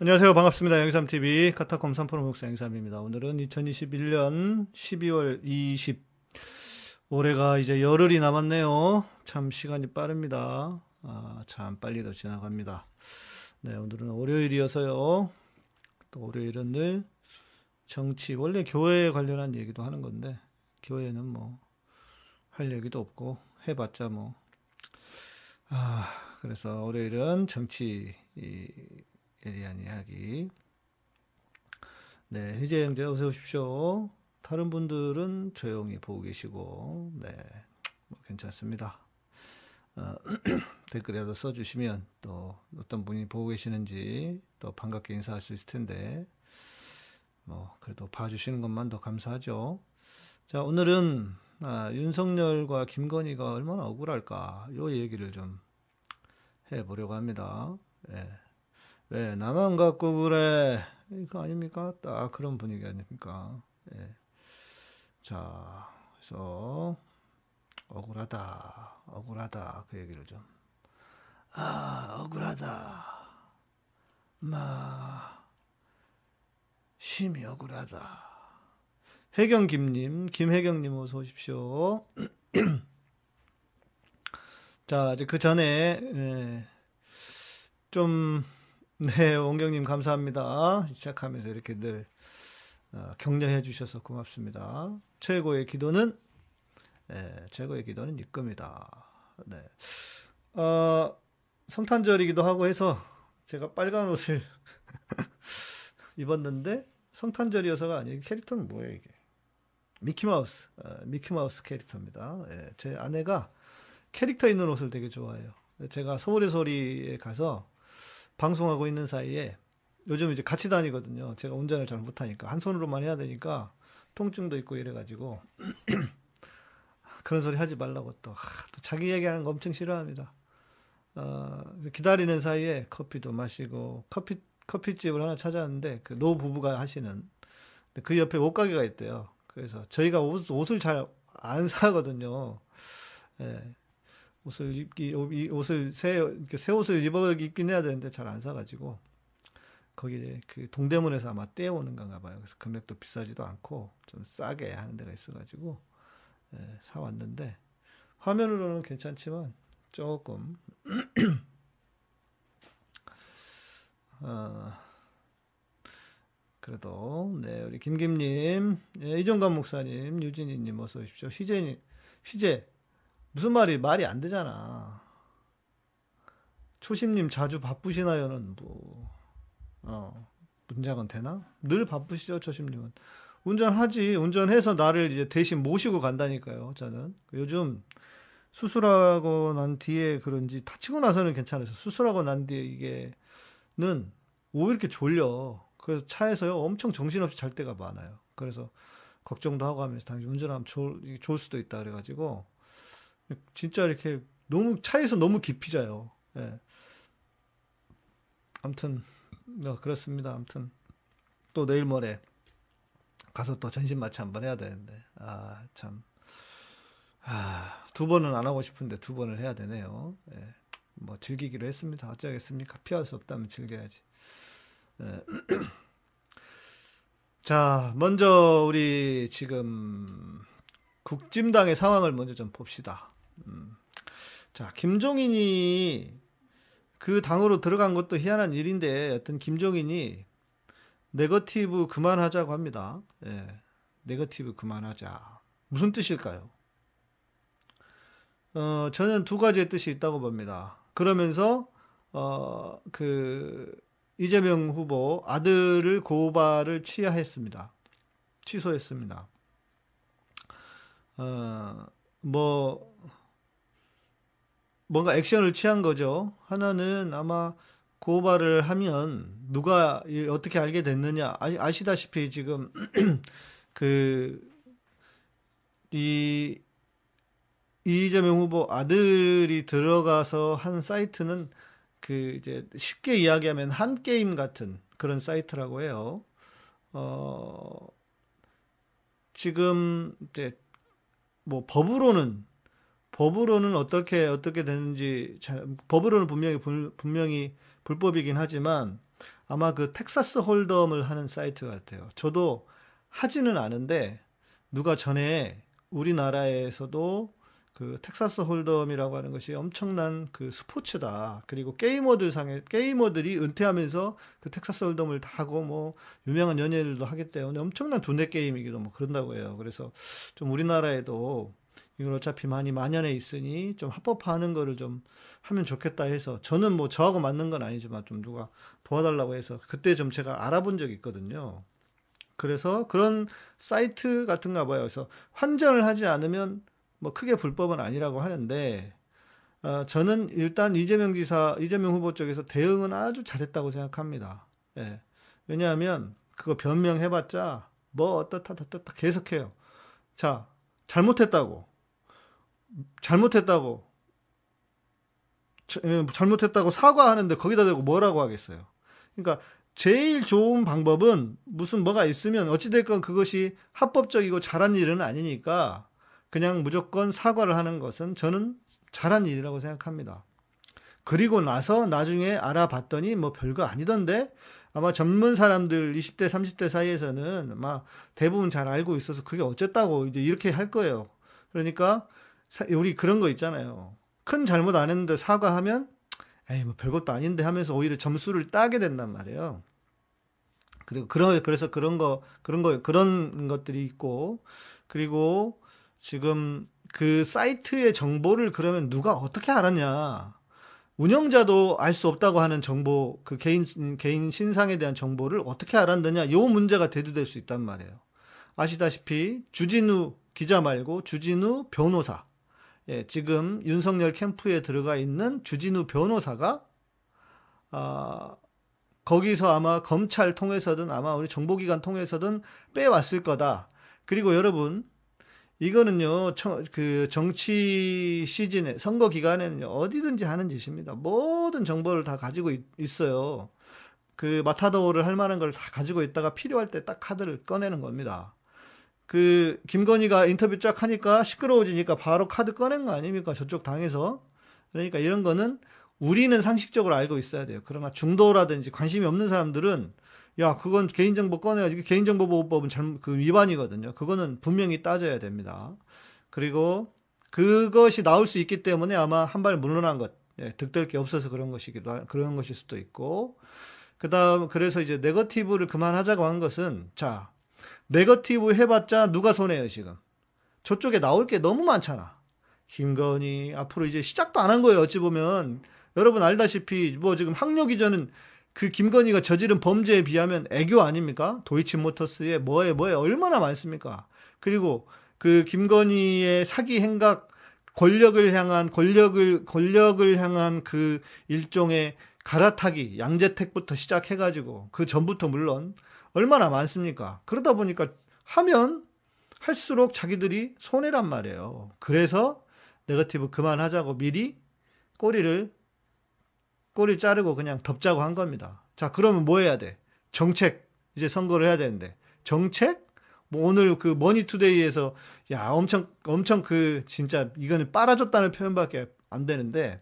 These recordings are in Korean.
안녕하세요. 반갑습니다. 영삼TV 카타콤 3프로 목사 영삼입니다. 오늘은 2021년 12월 20. 올해가 이제 열흘이 남았네요. 참 시간이 빠릅니다. 아, 참 빨리도 지나갑니다. 네, 오늘은 월요일이어서요. 또 월요일은 늘 정치, 원래 교회에 관련한 얘기도 하는 건데, 교회는 뭐, 할 얘기도 없고, 해봤자 뭐, 아, 그래서 월요일은 정치, 이, 에 대한 이야기. 네, 희재 형제 어서 오십시오. 다른 분들은 조용히 보고 계시고, 네, 뭐 괜찮습니다. 어, 댓글이라도 써주시면 또 어떤 분이 보고 계시는지 또 반갑게 인사할 수 있을 텐데, 뭐 그래도 봐주시는 것만도 감사하죠. 자, 오늘은 아, 윤석열과 김건희가 얼마나 억울할까, 요 얘기를 좀 해보려고 합니다. 예. 왜 나만 갖고 그래? 이거 아닙니까? 딱 그런 분위기 아닙니까? 예. 자, 그래서 억울하다, 억울하다 그 얘기를 좀. 아, 억울하다. 마, 심히 억울하다. 혜경김님, 김혜경님 어서 오십시오. 자, 이제 그 전에 예, 좀 네, 원경님 감사합니다. 시작하면서 이렇게 늘 어, 격려해 주셔서 고맙습니다. 최고의 기도는 네, 최고의 기도는 입금이다. 네. 어, 성탄절이기도 하고 해서 제가 빨간 옷을 입었는데 성탄절이어서가 아니고 캐릭터는 뭐예요 이게? 미키마우스, 어, 미키마우스 캐릭터입니다. 예, 제 아내가 캐릭터 있는 옷을 되게 좋아해요. 제가 서울의 소리에 가서 방송하고 있는 사이에 요즘 이제 같이 다니거든요. 제가 운전을 잘 못하니까 한 손으로만 해야 되니까 통증도 있고 이래가지고 그런 소리 하지 말라고 또, 또 자기 얘기하는 거 엄청 싫어합니다. 어, 기다리는 사이에 커피도 마시고 커피 커피집을 하나 찾았는데 그 노 부부가 하시는 그 옆에 옷가게가 있대요. 그래서 저희가 옷, 옷을 잘 안 사거든요. 예. 옷을 입기 옷을 새, 새 옷을 입어 입긴 해야 되는데 잘 안 사가지고 거기 그 동대문에서 아마 떼어오는 건가 봐요. 그래서 금액도 비싸지도 않고 좀 싸게 하는 데가 있어가지고 예, 사 왔는데 화면으로는 괜찮지만 조금 어, 그래도 네 우리 김김님, 예, 이종관 목사님, 유진이님 어서 오십시오. 희재님, 희재 무슨 말이 말이 안 되잖아. 초심님 자주 바쁘시나요는 뭐, 어, 문장은 되나? 늘 바쁘시죠, 초심님은. 운전하지. 운전해서 나를 이제 대신 모시고 간다니까요, 저는. 요즘 수술하고 난 뒤에 그런지 다치고 나서는 괜찮아서 수술하고 난 뒤에 이게는 왜 이렇게 졸려. 그래서 차에서요, 엄청 정신없이 잘 때가 많아요. 그래서 걱정도 하고 하면서 당신 운전하면 좋을 수도 있다 그래가지고 진짜 이렇게 너무 차에서 너무 깊이 자요. 예. 아무튼 어, 그렇습니다. 아무튼 또 내일 모레 가서 또 전신 마취 한번 해야 되는데 아 참. 아, 두 번은 안 하고 싶은데 두 번을 해야 되네요. 예. 뭐 즐기기로 했습니다. 어쩌겠습니까? 피할 수 없다면 즐겨야지. 예. 자, 먼저 우리 지금 국짐당의 상황을 먼저 좀 봅시다. 음. 자, 김종인이 그 당으로 들어간 것도 희한한 일인데, 여튼 김종인이 네거티브 그만하자고 합니다. 예, 네거티브 그만하자. 무슨 뜻일까요? 어, 저는 두 가지의 뜻이 있다고 봅니다. 그러면서, 어, 그, 이재명 후보 아들을 고발을 취하했습니다. 취소했습니다. 어, 뭐, 뭔가 액션을 취한 거죠. 하나는 아마 고발을 하면 누가 어떻게 알게 됐느냐 아시 다시피 지금 그이 이재명 후보 아들이 들어가서 한 사이트는 그 이제 쉽게 이야기하면 한 게임 같은 그런 사이트라고 해요. 어 지금 이제 뭐 법으로는 법으로는 어떻게 어떻게 되는지 잘, 법으로는 분명히 불, 분명히 불법이긴 하지만 아마 그 텍사스 홀덤을 하는 사이트 같아요. 저도 하지는 않은데 누가 전에 우리나라에서도 그 텍사스 홀덤이라고 하는 것이 엄청난 그 스포츠다. 그리고 게이머들 상에 게이머들이 은퇴하면서 그 텍사스 홀덤을 다 하고 뭐 유명한 연예인들도 하기 때문에 엄청난 두뇌 게임이기도 뭐 그런다고 해요. 그래서 좀 우리나라에도 이건 어차피 많이 만연해 있으니 좀 합법화하는 거를 좀 하면 좋겠다 해서 저는 뭐 저하고 맞는 건 아니지만 좀 누가 도와달라고 해서 그때 좀 제가 알아본 적이 있거든요. 그래서 그런 사이트 같은가 봐요. 그래서 환전을 하지 않으면 뭐 크게 불법은 아니라고 하는데 어, 저는 일단 이재명 지사, 이재명 후보 쪽에서 대응은 아주 잘했다고 생각합니다. 예. 왜냐하면 그거 변명해봤자 뭐 어떻다 어떻다 계속해요. 자 잘못했다고 잘못했다고 예, 잘못했다고 사과하는데 거기다 대고 뭐라고 하겠어요. 그러니까 제일 좋은 방법은 무슨 뭐가 있으면 어찌됐건 그것이 합법적이고 잘한 일은 아니니까 그냥 무조건 사과를 하는 것은 저는 잘한 일이라고 생각합니다. 그리고 나서 나중에 알아봤더니 뭐 별거 아니던데 아마 전문 사람들 20대, 30대 사이에서는 아마 대부분 잘 알고 있어서 그게 어쨌다고 이제 이렇게 할 거예요. 그러니까 우리 그런 거 있잖아요. 큰 잘못 안 했는데 사과하면 에이 뭐 별것도 아닌데 하면서 오히려 점수를 따게 된단 말이에요. 그리고 그런 그래서 그런 거 그런 거 그런 것들이 있고 그리고 지금 그 사이트의 정보를 그러면 누가 어떻게 알았냐? 운영자도 알 수 없다고 하는 정보, 그 개인 개인 신상에 대한 정보를 어떻게 알았느냐? 요 문제가 대두될 수 있단 말이에요. 아시다시피 주진우 기자 말고 주진우 변호사 예, 지금 윤석열 캠프에 들어가 있는 주진우 변호사가 아, 거기서 아마 검찰 통해서든 아마 우리 정보기관 통해서든 빼왔을 거다. 그리고 여러분 이거는요, 청, 그 정치 시즌에 선거 기간에는 어디든지 하는 짓입니다. 모든 정보를 다 가지고 있, 있어요. 그 마타도를 할 만한 걸 다 가지고 있다가 필요할 때 딱 카드를 꺼내는 겁니다. 그 김건희가 인터뷰 쫙 하니까 시끄러워지니까 바로 카드 꺼낸 거 아닙니까? 저쪽 당에서. 그러니까 이런 거는 우리는 상식적으로 알고 있어야 돼요. 그러나 중도라든지 관심이 없는 사람들은 야, 그건 개인정보 꺼내가지고 개인정보보호법은 잘못, 그 위반이거든요. 그거는 분명히 따져야 됩니다. 그리고 그것이 나올 수 있기 때문에 아마 한 발 물러난 것, 예, 득될 게 없어서 그런 것이기도, 그런 것일 수도 있고. 그 다음, 그래서 이제 네거티브를 그만하자고 한 것은, 자, 네거티브 해봤자 누가 손해요, 지금. 저쪽에 나올 게 너무 많잖아. 김건희, 앞으로 이제 시작도 안 한 거예요, 어찌 보면. 여러분 알다시피, 뭐 지금 학력 이전은 그 김건희가 저지른 범죄에 비하면 애교 아닙니까? 도이치모터스에 뭐에 뭐에 얼마나 많습니까? 그리고 그 김건희의 사기 행각, 권력을 향한, 권력을, 권력을 향한 그 일종의 갈아타기, 양재택부터 시작해가지고 그 전부터 물론 얼마나 많습니까? 그러다 보니까 하면 할수록 자기들이 손해란 말이에요. 그래서 네거티브 그만하자고 미리 꼬리를 꼬리 자르고 그냥 덮자고 한 겁니다. 자, 그러면 뭐 해야 돼? 정책 이제 선거를 해야 되는데 정책? 뭐 오늘 그 머니투데이에서 야 엄청 엄청 그 진짜 이거는 빨아줬다는 표현밖에 안 되는데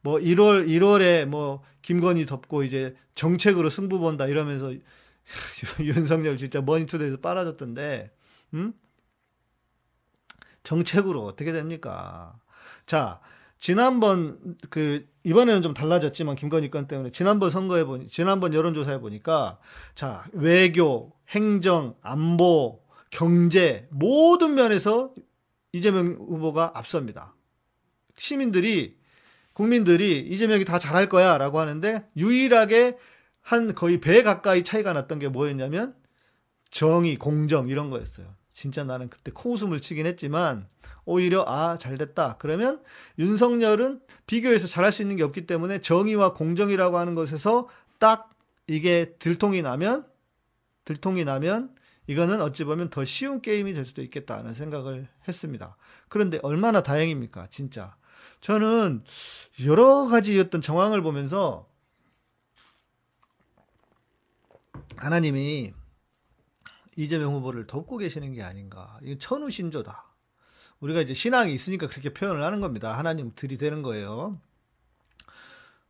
뭐 1월 1월에 뭐 김건희 덮고 이제 정책으로 승부 본다 이러면서 윤석열 진짜 머니투데이에서 빨아줬던데, 음? 정책으로 어떻게 됩니까? 자, 지난번 그 이번에는 좀 달라졌지만 김건희 건 때문에 지난번 선거해 보니 지난번 여론조사해 보니까 자 외교, 행정, 안보, 경제 모든 면에서 이재명 후보가 앞섭니다. 시민들이 국민들이 이재명이 다 잘할 거야라고 하는데 유일하게 한 거의 배 가까이 차이가 났던 게 뭐였냐면 정의, 공정 이런 거였어요. 진짜 나는 그때 코웃음을 치긴 했지만 오히려 아 잘됐다. 그러면 윤석열은 비교해서 잘할 수 있는 게 없기 때문에 정의와 공정이라고 하는 것에서 딱 이게 들통이 나면 들통이 나면 이거는 어찌 보면 더 쉬운 게임이 될 수도 있겠다는 생각을 했습니다. 그런데 얼마나 다행입니까, 진짜. 저는 여러 가지 어떤 정황을 보면서 하나님이 이재명 후보를 돕고 계시는 게 아닌가. 이건 천우신조다. 우리가 이제 신앙이 있으니까 그렇게 표현을 하는 겁니다. 하나님 들이 되는 거예요.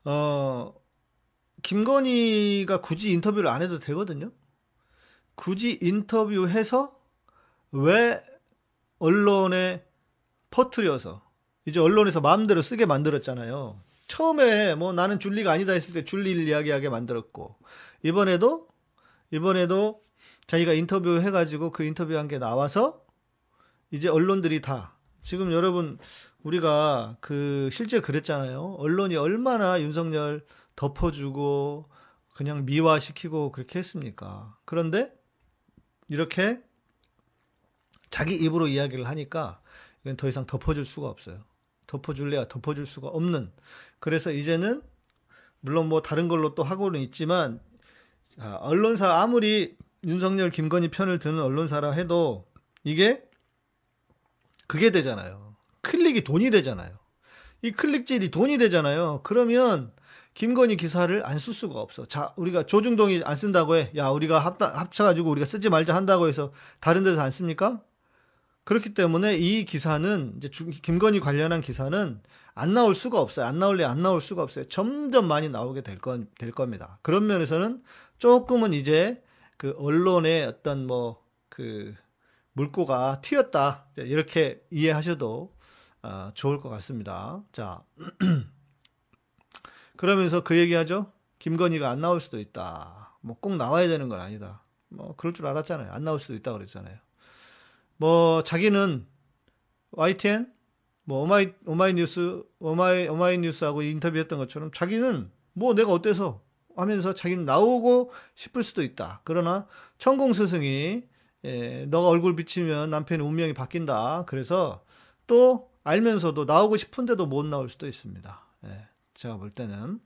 어, 김건희가 굳이 인터뷰를 안 해도 되거든요. 굳이 인터뷰해서 왜 언론에 퍼뜨려서 이제 언론에서 마음대로 쓰게 만들었잖아요. 처음에 뭐 나는 줄리가 아니다 했을 때 줄리를 이야기하게 만들었고 이번에도 이번에도 자기가 인터뷰 해가지고 그 인터뷰한 게 나와서 이제 언론들이 다 지금 여러분 우리가 그 실제 그랬잖아요. 언론이 얼마나 윤석열 덮어주고 그냥 미화시키고 그렇게 했습니까? 그런데 이렇게 자기 입으로 이야기를 하니까 이건 더 이상 덮어줄 수가 없어요. 덮어줄래야 덮어줄 수가 없는. 그래서 이제는 물론 뭐 다른 걸로 또 하고는 있지만 언론사 아무리 윤석열 김건희 편을 드는 언론사라 해도 이게 그게 되잖아요. 클릭이 돈이 되잖아요. 이 클릭질이 돈이 되잖아요. 그러면 김건희 기사를 안 쓸 수가 없어. 자, 우리가 조중동이 안 쓴다고 해. 야, 우리가 합, 합쳐가지고 우리가 쓰지 말자 한다고 해서 다른 데서 안 씁니까? 그렇기 때문에 이 기사는 이제 김건희 관련한 기사는 안 나올 수가 없어요. 안 나올래 안 나올 수가 없어요. 점점 많이 나오게 될 건, 될 겁니다. 그런 면에서는 조금은 이제 그 언론의 어떤 뭐 그 물꼬가 튀었다. 이렇게 이해하셔도 어, 좋을 것 같습니다. 자. 그러면서 그 얘기하죠. 김건희가 안 나올 수도 있다. 뭐 꼭 나와야 되는 건 아니다. 뭐 그럴 줄 알았잖아요. 안 나올 수도 있다 그랬잖아요. 뭐 자기는 YTN 뭐 오마이 오마이뉴스 오마이 오마이뉴스하고 인터뷰했던 것처럼 자기는 뭐 내가 어때서 하면서 자기는 나오고 싶을 수도 있다. 그러나 천공 스승이 예, 너가 얼굴 비치면 남편의 운명이 바뀐다. 그래서 또 알면서도 나오고 싶은데도 못 나올 수도 있습니다. 예, 제가 볼 때는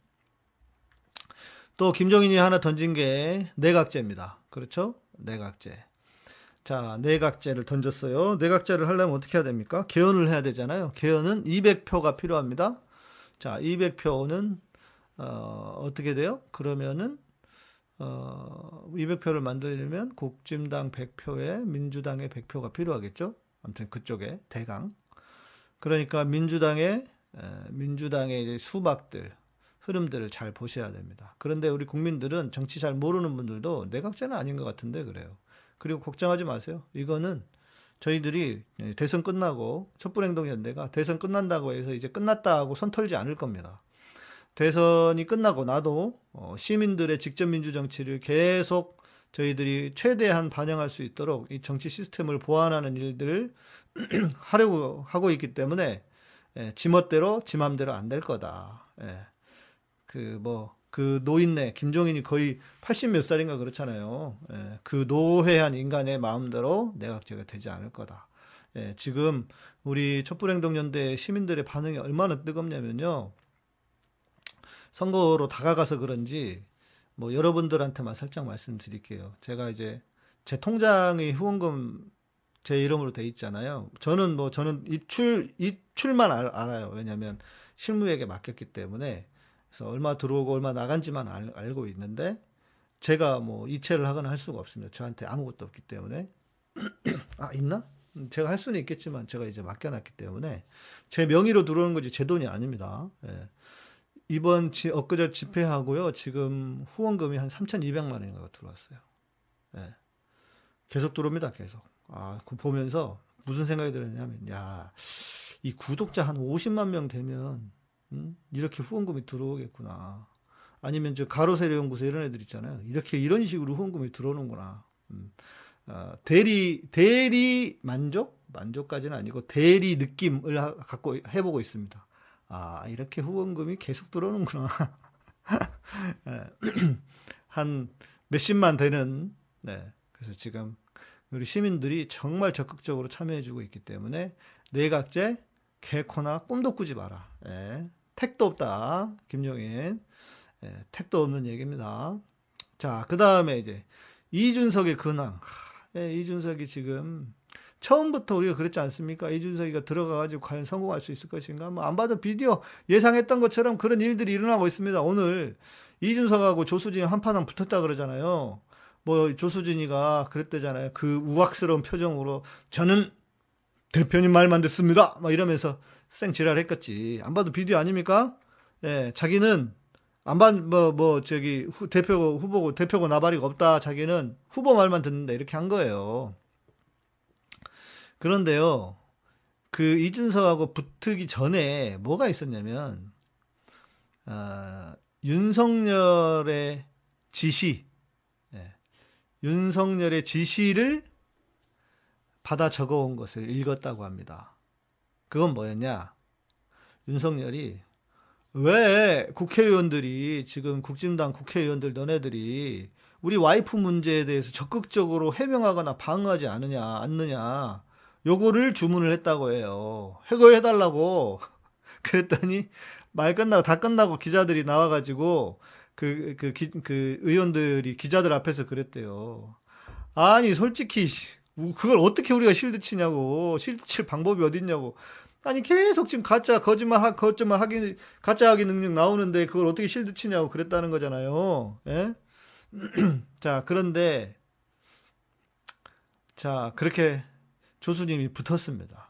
또 김종인이 하나 던진 게 내각제입니다. 그렇죠? 내각제. 자, 내각제를 던졌어요. 내각제를 하려면 어떻게 해야 됩니까? 개헌을 해야 되잖아요. 개헌은 200표가 필요합니다. 자, 200표는 어, 어떻게 돼요? 그러면은 어, 200표를 만들려면 국진당 100표에 민주당의 100표가 필요하겠죠? 아무튼 그쪽에 대강. 그러니까 민주당의 에, 민주당의 이제 수박들 흐름들을 잘 보셔야 됩니다. 그런데 우리 국민들은 정치 잘 모르는 분들도 내각제는 아닌 것 같은데 그래요. 그리고 걱정하지 마세요. 이거는 저희들이 대선 끝나고 촛불행동연대가 대선 끝난다고 해서 이제 끝났다 하고 손 털지 않을 겁니다. 대선이 끝나고 나도 어, 시민들의 직접 민주 정치를 계속 저희들이 최대한 반영할 수 있도록 이 정치 시스템을 보완하는 일들을 하려고 하고 있기 때문에 예, 지멋대로 지맘대로 안 될 거다. 예. 그 뭐 그 노인네 김종인이 거의 80 몇 살인가 그렇잖아요. 예, 그 노회한 인간의 마음대로 내각제가 되지 않을 거다. 예, 지금 우리 촛불행동연대 시민들의 반응이 얼마나 뜨겁냐면요. 선거로 다가가서 그런지 뭐 여러분들한테만 살짝 말씀드릴게요. 제가 이제 제 통장의 후원금 제 이름으로 돼 있잖아요. 저는 뭐 저는 입출 입출만 알, 알아요. 왜냐하면 실무에게 맡겼기 때문에 그래서 얼마 들어오고 얼마 나간지만 알, 알고 있는데 제가 뭐 이체를 하거나 할 수가 없습니다. 저한테 아무것도 없기 때문에 아 있나? 제가 할 수는 있겠지만 제가 이제 맡겨놨기 때문에 제 명의로 들어오는 거지 제 돈이 아닙니다. 예. 이번 지, 엊그제 집회하고요. 지금 후원금이 한 3,200만 원인가 들어왔어요. 예. 계속 들어옵니다. 계속. 아, 그 보면서 무슨 생각이 들었냐면 야, 이 구독자 한 50만 명 되면 음? 이렇게 후원금이 들어오겠구나. 아니면 저 가로세로 연구소 이런 애들 있잖아요. 이렇게 이런 식으로 후원금이 들어오는구나. 음. 어, 대리 대리 만족 만족까지는 아니고 대리 느낌을 하, 갖고 해보고 있습니다. 아 이렇게 후원금이 계속 들어오는구나. 예. 한 몇십만 되는 네. 그래서 지금 우리 시민들이 정말 적극적으로 참여해주고 있기 때문에 내각제 개코나 꿈도 꾸지 마라. 예. 택도 없다. 김용인. 예, 택도 없는 얘기입니다. 자, 그 다음에 이제 이준석의 근황. 예, 이준석이 지금 처음부터 우리가 그랬지 않습니까? 이준석이가 들어가가지고 과연 성공할 수 있을 것인가? 뭐 안 봐도 비디오 예상했던 것처럼 그런 일들이 일어나고 있습니다. 오늘 이준석하고 조수진 한판왕 붙었다 그러잖아요. 뭐 조수진이가 그랬대잖아요. 그 우악스러운 표정으로 저는 대표님 말만 듣습니다. 막 이러면서 쌩 지랄했겠지. 안 봐도 비디오 아닙니까? 예, 자기는 안반 뭐뭐 저기 후, 대표 후보고 대표고 나발이가 없다. 자기는 후보 말만 듣는다 이렇게 한 거예요. 그런데요. 그 이준석하고 붙기 전에 뭐가 있었냐면 아, 윤석열의 지시, 예, 윤석열의 지시를 받아 적어온 것을 읽었다고 합니다. 그건 뭐였냐? 윤석열이 왜 국회의원들이 지금 국진당 국회의원들 너네들이 우리 와이프 문제에 대해서 적극적으로 해명하거나 방어하지 않느냐 않느냐 요거를 주문을 했다고 해요. 해고해달라고 그랬더니 말 끝나고 다 끝나고 기자들이 나와 가지고 그, 그, 기, 그 의원들이 기자들 앞에서 그랬대요. 아니, 솔직히, 그걸 어떻게 우리가 실드 치냐고. 실드 칠 방법이 어딨냐고. 아니, 계속 지금 가짜, 거짓말, 거짓말 하기, 가짜 하기 능력 나오는데 그걸 어떻게 실드 치냐고 그랬다는 거잖아요. 예? 자, 그런데, 자, 그렇게 조수님이 붙었습니다.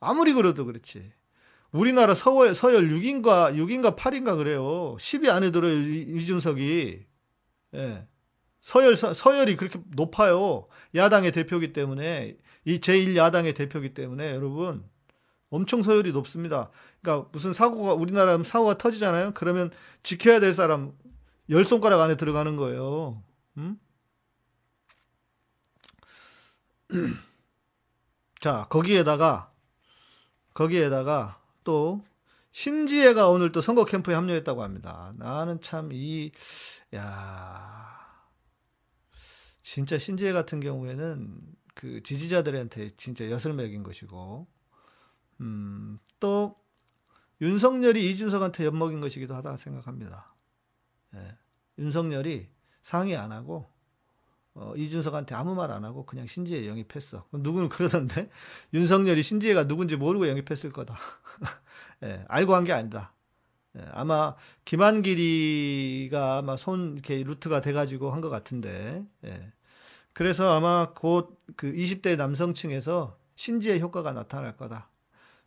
아무리 그래도 그렇지. 우리나라 서월, 서열 6인가, 6인가 8인가 그래요. 10위 안에 들어요, 이준석이. 예. 서열, 서, 열이 그렇게 높아요. 야당의 대표기 때문에, 이 제1야당의 대표기 때문에, 여러분. 엄청 서열이 높습니다. 그러니까 무슨 사고가, 우리나라 사고가 터지잖아요? 그러면 지켜야 될 사람 열 손가락 안에 들어가는 거예요. 음? 자, 거기에다가, 거기에다가, 또 신지혜가 오늘 또 선거 캠프에 합류했다고 합니다. 나는 참 이 야. 진짜 신지혜 같은 경우에는 그 지지자들한테 진짜 먹인 것이고 음, 또 윤석열이 이준석한테 엿먹인 것이기도 하다 생각합니다. 예. 윤석열이 상의 안 하고 어, 이준석한테 아무 말 안 하고 그냥 신지혜 영입했어. 누구는 그러던데 윤석열이 신지혜가 누군지 모르고 영입했을 거다. 예, 알고 한 게 아니다. 예, 아마 김한길이가 아마 손 이렇게 루트가 돼가지고 한 것 같은데. 예. 그래서 아마 곧 그 20대 남성층에서 신지의 효과가 나타날 거다.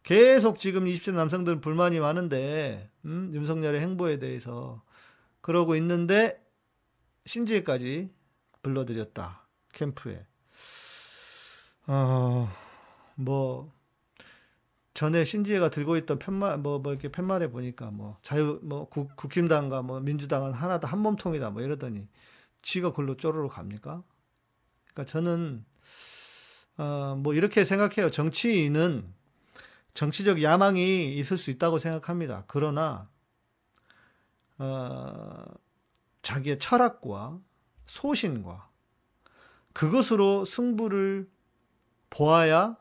계속 지금 20대 남성들은 불만이 많은데, 음, 윤석열의 행보에 대해서 그러고 있는데, 신지혜까지 불러들였다. 캠프에. 어, 뭐, 전에 신지혜가 들고 있던 팻말, 뭐, 뭐, 이렇게 팻말에 보니까 뭐, 자유, 뭐, 국, 국힘당과 뭐, 민주당은 하나다, 한 몸통이다, 뭐, 이러더니, 지가 글로 쪼르르 갑니까? 그러니까 저는, 어, 뭐, 이렇게 생각해요. 정치인은 정치적 야망이 있을 수 있다고 생각합니다. 그러나, 어, 자기의 철학과 소신과 그것으로 승부를 보아야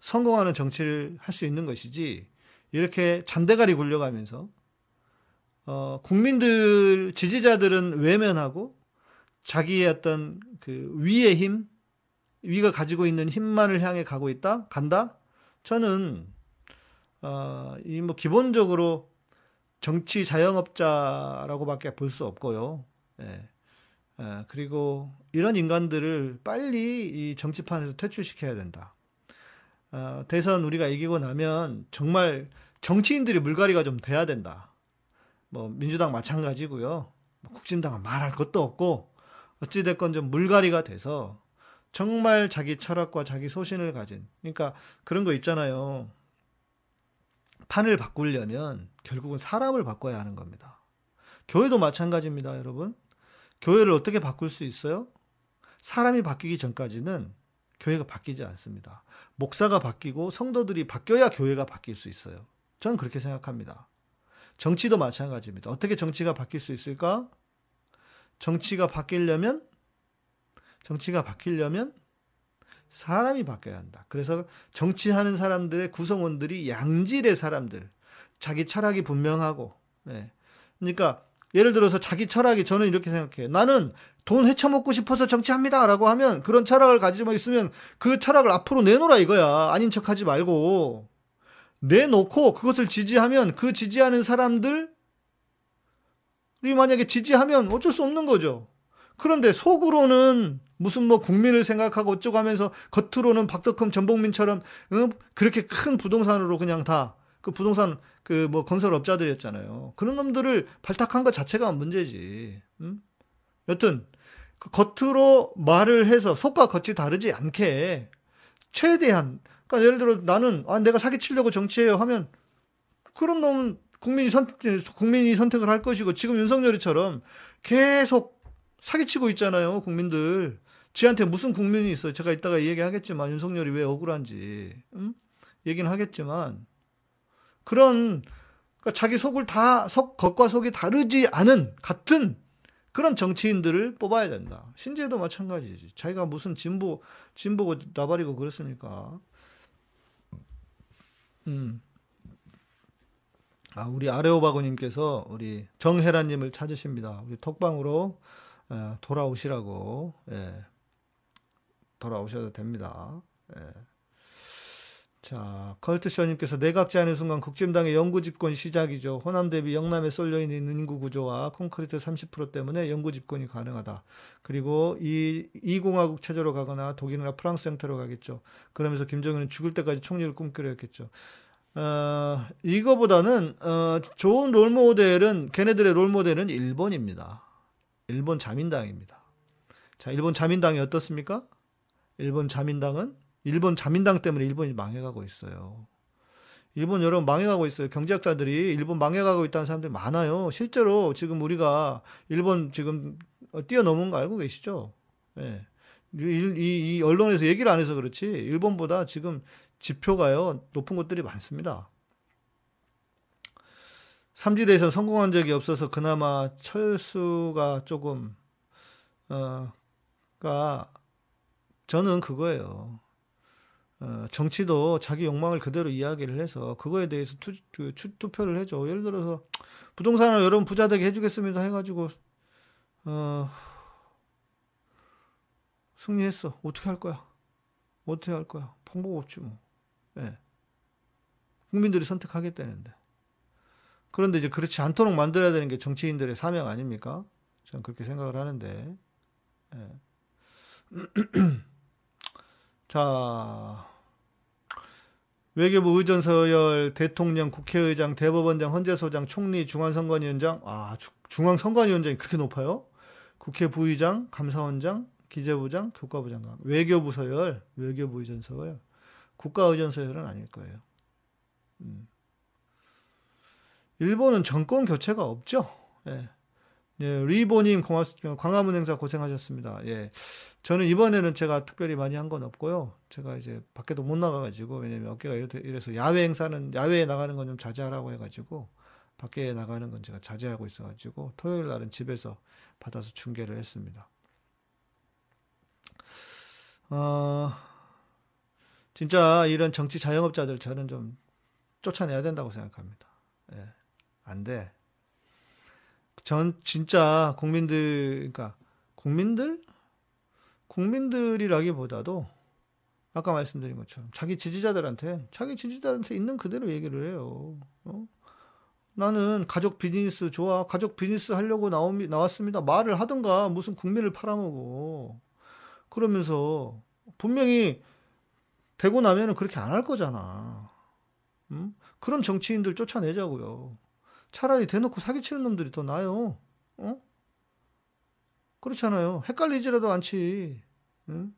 성공하는 정치를 할 수 있는 것이지 이렇게 잔대가리 굴려가면서 어, 국민들 지지자들은 외면하고 자기의 어떤 그 위의 힘, 위가 가지고 있는 힘만을 향해 가고 있다, 간다. 저는 어, 이 뭐 기본적으로 정치 자영업자라고밖에 볼 수 없고요. 예. 예, 그리고 이런 인간들을 빨리 이 정치판에서 퇴출시켜야 된다. 어, 대선 우리가 이기고 나면 정말 정치인들이 물갈이가 좀 돼야 된다. 뭐 민주당 마찬가지고요. 뭐 국진당은 말할 것도 없고 어찌 됐건 좀 물갈이가 돼서 정말 자기 철학과 자기 소신을 가진 그러니까 그런 거 있잖아요. 판을 바꾸려면 결국은 사람을 바꿔야 하는 겁니다. 교회도 마찬가지입니다, 여러분. 교회를 어떻게 바꿀 수 있어요? 사람이 바뀌기 전까지는 교회가 바뀌지 않습니다. 목사가 바뀌고 성도들이 바뀌어야 교회가 바뀔 수 있어요. 저는 그렇게 생각합니다. 정치도 마찬가지입니다. 어떻게 정치가 바뀔 수 있을까? 정치가 바뀌려면 정치가 바뀌려면 사람이 바뀌어야 한다. 그래서 정치하는 사람들의 구성원들이 양질의 사람들, 자기 철학이 분명하고, 네. 그러니까 예를 들어서 자기 철학이 저는 이렇게 생각해요. 나는 돈 헤쳐먹고 싶어서 정치합니다. 라고 하면 그런 철학을 가지고 있으면 그 철학을 앞으로 내놓으라 이거야. 아닌 척 하지 말고. 내놓고 그것을 지지하면 그 지지하는 사람들이 만약에 지지하면 어쩔 수 없는 거죠. 그런데 속으로는 무슨 뭐 국민을 생각하고 어쩌고 하면서 겉으로는 박덕흠 전복민처럼 응? 그렇게 큰 부동산으로 그냥 다 그 부동산 그 뭐 건설업자들이었잖아요. 그런 놈들을 발탁한 것 자체가 문제지. 음? 여튼 그 겉으로 말을 해서 속과 겉이 다르지 않게 최대한 그러니까 예를 들어 나는 아 내가 사기 치려고 정치해요 하면 그런 놈은 국민이 선택 국민이 선택을 할 것이고 지금 윤석열이처럼 계속 사기치고 있잖아요 국민들 지한테 무슨 국민이 있어요 제가 이따가 얘기하겠지만 윤석열이 왜 억울한지 음? 얘기는 하겠지만 그런 그러니까 자기 속을 다 속 겉과 속이 다르지 않은 같은 그런 정치인들을 뽑아야 된다. 신재도 마찬가지지. 자기가 무슨 진보, 진보고 나발이고 그렇습니까? 음. 아, 우리 아레오바고님께서 우리 정혜라님을 찾으십니다. 우리 톡방으로 에, 돌아오시라고, 예, 돌아오셔도 됩니다. 예. 자, 컬트쇼님께서 내각 제안의 순간 국진당의 영구 집권 시작이죠. 호남 대비 영남에 쏠려 있는 인구 구조와 콘크리트 30% 때문에 영구 집권이 가능하다. 그리고 이 이공화국 체제로 가거나 독일이나 프랑스 형태로 가겠죠. 그러면서 김정은은 죽을 때까지 총리를 꿈꾸려 했겠죠. 어, 이거보다는 어, 좋은 롤 모델은 걔네들의 롤 모델은 일본입니다. 일본 자민당입니다. 자, 일본 자민당이 어떻습니까? 일본 자민당은 일본 자민당 때문에 일본이 망해가고 있어요. 일본 여러분 망해가고 있어요. 경제학자들이 일본 망해가고 있다는 사람들이 많아요. 실제로 지금 우리가 일본 지금 뛰어넘은 거 알고 계시죠? 예. 이, 이, 이 언론에서 얘기를 안 해서 그렇지 일본보다 지금 지표가요 높은 곳들이 많습니다. 삼지대에서 성공한 적이 없어서 그나마 철수가 조금 어가 저는 그거예요. 어, 정치도 자기 욕망을 그대로 이야기를 해서 그거에 대해서 투, 그, 투표를 해줘. 예를 들어서 부동산을 여러분 부자 되게 해주겠습니다 해가지고 어, 승리했어. 어떻게 할 거야? 어떻게 할 거야? 방법 없지 뭐. 예. 국민들이 선택하겠다는데. 그런데 이제 그렇지 않도록 만들어야 되는 게 정치인들의 사명 아닙니까? 저는 그렇게 생각을 하는데. 예. 자, 외교부 의전 서열, 대통령, 국회의장, 대법원장, 헌재소장, 총리, 중앙선관위원장, 아, 중앙선관위원장이 그렇게 높아요? 국회 부의장, 감사원장, 기재부장, 교과부 장관, 외교부 서열, 외교부 의전 서열, 국가의전 서열은 아닐 거예요. 음. 일본은 정권 교체가 없죠. 예. 예, 리보님. 광화문 행사 고생하셨습니다. 예. 저는 이번에는 제가 특별히 많이 한 건 없고요. 제가 이제 밖에도 못 나가가지고, 왜냐면 어깨가 이래서 야외 행사는, 야외에 나가는 건 좀 자제하라고 해가지고, 밖에 나가는 건 제가 자제하고 있어가지고, 토요일 날은 집에서 받아서 중계를 했습니다. 어, 진짜 이런 정치 자영업자들 저는 좀 쫓아내야 된다고 생각합니다. 예. 안 돼. 전 진짜 국민들, 그러니까 국민들? 국민들이라기보다도 아까 말씀드린 것처럼 자기 지지자들한테 자기 지지자들한테 있는 그대로 얘기를 해요. 어? 나는 가족 비즈니스 좋아. 가족 비즈니스 하려고 나오, 나왔습니다. 말을 하든가 무슨 국민을 팔아먹어. 그러면서 분명히 되고 나면은 그렇게 안 할 거잖아. 음? 그런 정치인들 쫓아내자고요. 차라리 대놓고 사기치는 놈들이 더 나아요. 어? 그렇잖아요. 헷갈리지라도 않지. 응?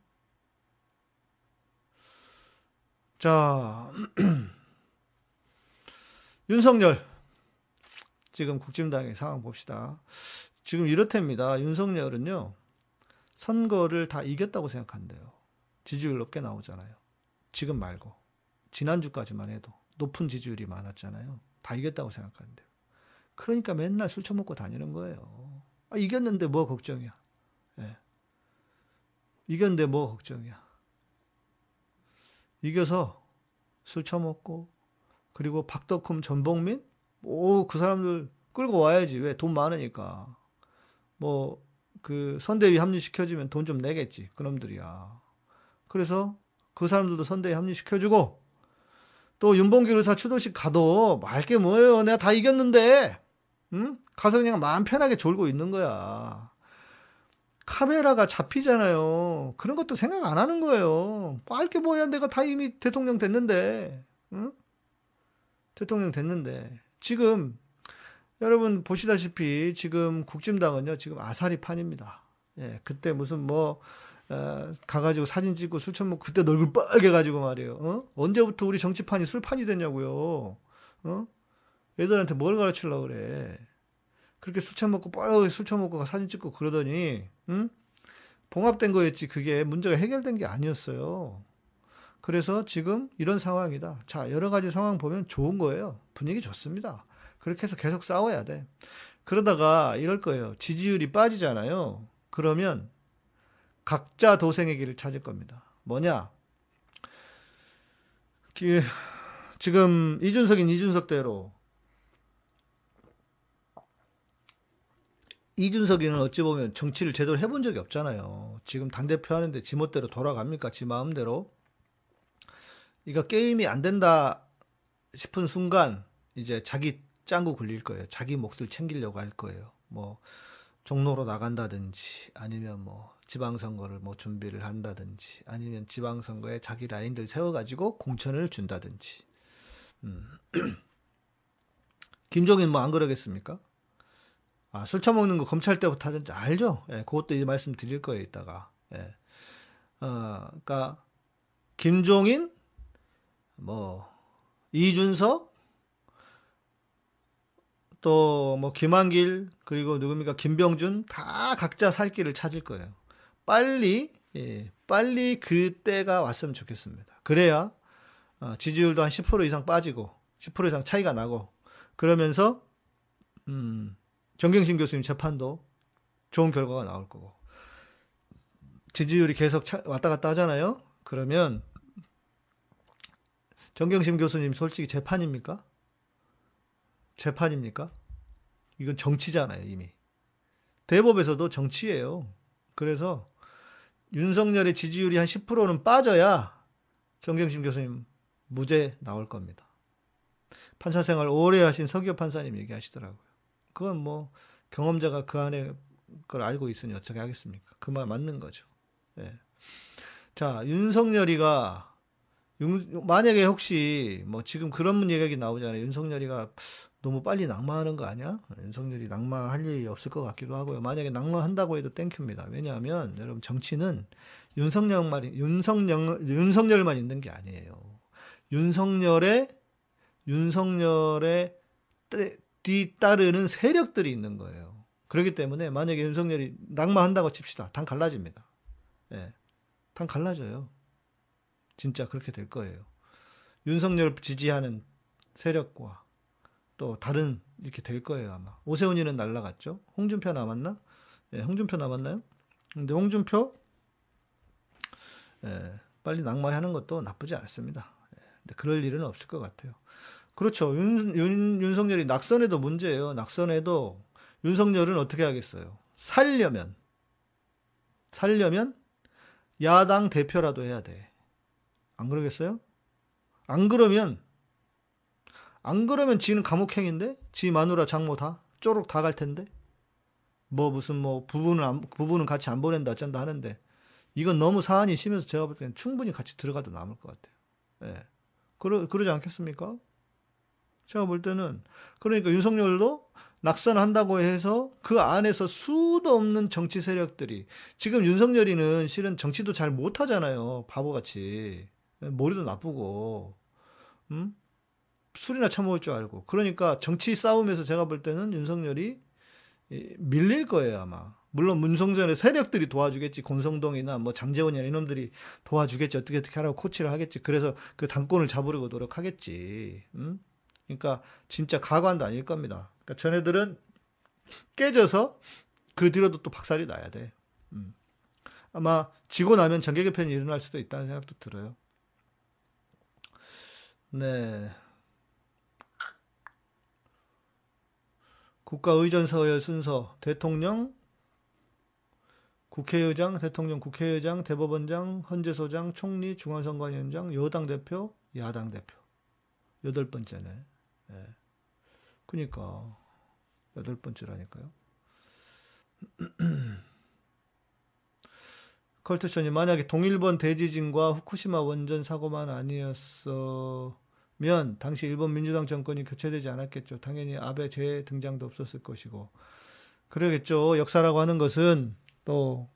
자, 윤석열. 지금 국진당의 상황 봅시다. 지금 이렇답니다. 윤석열은요, 선거를 다 이겼다고 생각한대요. 지지율 높게 나오잖아요. 지금 말고. 지난주까지만 해도 높은 지지율이 많았잖아요. 다 이겼다고 생각하는데요. 그러니까 맨날 술 처먹고 다니는 거예요. 아, 이겼는데 뭐 걱정이야. 예. 이겼는데 뭐 걱정이야. 이겨서 술 처먹고, 그리고 박덕흠, 전봉민? 오, 그 사람들 끌고 와야지. 왜? 돈 많으니까. 뭐, 그 선대위 합류시켜주면 돈 좀 내겠지. 그놈들이야. 그래서 그 사람들도 선대위 합류시켜주고, 또 윤봉길 의사 추도식 가도 말게 뭐예요. 내가 다 이겼는데. 응? 가서 그냥 마음 편하게 졸고 있는 거야. 카메라가 잡히잖아요. 그런 것도 생각 안 하는 거예요. 빨게 뭐야. 내가 다 이미 대통령 됐는데. 응? 대통령 됐는데 지금 여러분 보시다시피 지금 국진당은요 지금 아사리 판입니다. 예, 그때 무슨 뭐 어, 가가지고 사진 찍고 술 처먹고 그때 얼굴 빨개 가지고 말이에요. 어? 언제부터 우리 정치판이 술판이 됐냐고요. 어? 애들한테 뭘 가르치려고 그래. 그렇게 술 처먹고 빨리 술 처먹고 사진 찍고 그러더니 응? 봉합된 거였지 그게 문제가 해결된 게 아니었어요. 그래서 지금 이런 상황이다. 자, 여러 가지 상황 보면 좋은 거예요. 분위기 좋습니다. 그렇게 해서 계속 싸워야 돼. 그러다가 이럴 거예요. 지지율이 빠지잖아요. 그러면 각자 도생의 길을 찾을 겁니다. 뭐냐? 기, 지금 이준석인 이준석대로 이준석이는 어찌 보면 정치를 제대로 해본 적이 없잖아요. 지금 당대표 하는데 지멋대로 돌아갑니까? 지 마음대로. 이거 게임이 안 된다 싶은 순간 이제 자기 짱구 굴릴 거예요. 자기 몫을 챙기려고 할 거예요. 뭐 종로로 나간다든지 아니면 뭐 지방선거를 뭐 준비를 한다든지 아니면 지방선거에 자기 라인들 세워가지고 공천을 준다든지. 음. 김종인 뭐 안 그러겠습니까? 아, 술 처먹는 거 검찰 때부터 하든지 알죠? 예, 그것도 이제 말씀드릴 거예요, 이따가. 예. 어, 그니까, 김종인, 뭐, 이준석, 또, 뭐, 김한길, 그리고 누굽니까, 김병준, 다 각자 살 길을 찾을 거예요. 빨리, 예, 빨리 그 때가 왔으면 좋겠습니다. 그래야, 어, 지지율도 한 10% 이상 빠지고, 10% 이상 차이가 나고, 그러면서, 음, 정경심 교수님 재판도 좋은 결과가 나올 거고 지지율이 계속 차, 왔다 갔다 하잖아요. 그러면 정경심 교수님 솔직히 재판입니까? 재판입니까? 이건 정치잖아요, 이미. 대법에서도 정치예요. 그래서 윤석열의 지지율이 한 10%는 빠져야 정경심 교수님 무죄 나올 겁니다. 판사 생활 오래 하신 서기호 판사님 얘기하시더라고요. 그건 뭐 경험자가 그 안에 걸 알고 있으니 어떻게 하겠습니까? 그 말 맞는 거죠. 예. 자, 윤석열이가 윤, 만약에 혹시 뭐 지금 그런 얘기 나오잖아요. 윤석열이가 너무 빨리 낙마하는 거 아니야? 윤석열이 낙마할 일이 없을 것 같기도 하고요. 만약에 낙마한다고 해도 thank you입니다. 왜냐하면 여러분 정치는 윤석열만 윤석열 윤석열만 있는 게 아니에요. 윤석열의 윤석열의 뒤따르는 세력들이 있는 거예요. 그렇기 때문에 만약에 윤석열이 낙마한다고 칩시다. 당 갈라집니다. 예. 당 갈라져요. 진짜 그렇게 될 거예요. 윤석열 지지하는 세력과 또 다른 이렇게 될 거예요, 아마. 오세훈이는 날라갔죠. 홍준표 남았나? 예, 홍준표 남았나요? 근데 홍준표 예, 빨리 낙마하는 것도 나쁘지 않습니다. 예, 근데 그럴 일은 없을 것 같아요. 그렇죠. 윤, 윤, 윤석열이 낙선에도 문제예요. 낙선에도 윤석열은 어떻게 하겠어요? 살려면, 살려면 야당 대표라도 해야 돼. 안 그러겠어요? 안 그러면, 안 그러면 지는 감옥행인데? 지 마누라 장모 다? 쪼록 다 갈 텐데? 뭐 무슨 뭐 부부는 안, 부부는 같이 안 보낸다 어쩐다 하는데 이건 너무 사안이 심해서 제가 볼 때는 충분히 같이 들어가도 남을 것 같아요. 예. 그러, 그러지 않겠습니까? 제가 볼 때는 그러니까 윤석열도 낙선한다고 해서 그 안에서 수도 없는 정치 세력들이 지금 윤석열이는 실은 정치도 잘 못하잖아요. 바보같이. 머리도 나쁘고, 음? 술이나 처먹을 줄 알고. 그러니까 정치 싸움에서 제가 볼 때는 윤석열이 밀릴 거예요, 아마. 물론 문성전의 세력들이 도와주겠지. 권성동이나 뭐 장재원이나 이놈들이 도와주겠지. 어떻게 어떻게 하라고 코치를 하겠지. 그래서 그 당권을 잡으려고 노력하겠지. 음? 그러니까 진짜 가관도 아닐 겁니다. 그러니까 전애들은 깨져서 그 뒤로도 또 박살이 나야 돼. 음. 아마 지고 나면 정계 개편이 일어날 수도 있다는 생각도 들어요. 네. 국가의전 서열 순서 대통령, 국회의장, 대통령, 국회의장, 대법원장, 헌재소장, 총리, 중앙선관위원장, 여당 대표, 야당 대표. 여덟 번째네. 예. 그니까 여덟 번째라니까요. 컬트션이 만약에 동일본 대지진과 후쿠시마 원전 사고만 아니었어 당시 일본 민주당 정권이 교체되지 않았겠죠. 당연히 아베 재등장도 없었을 것이고. 그러겠죠. 역사라고 하는 것은 또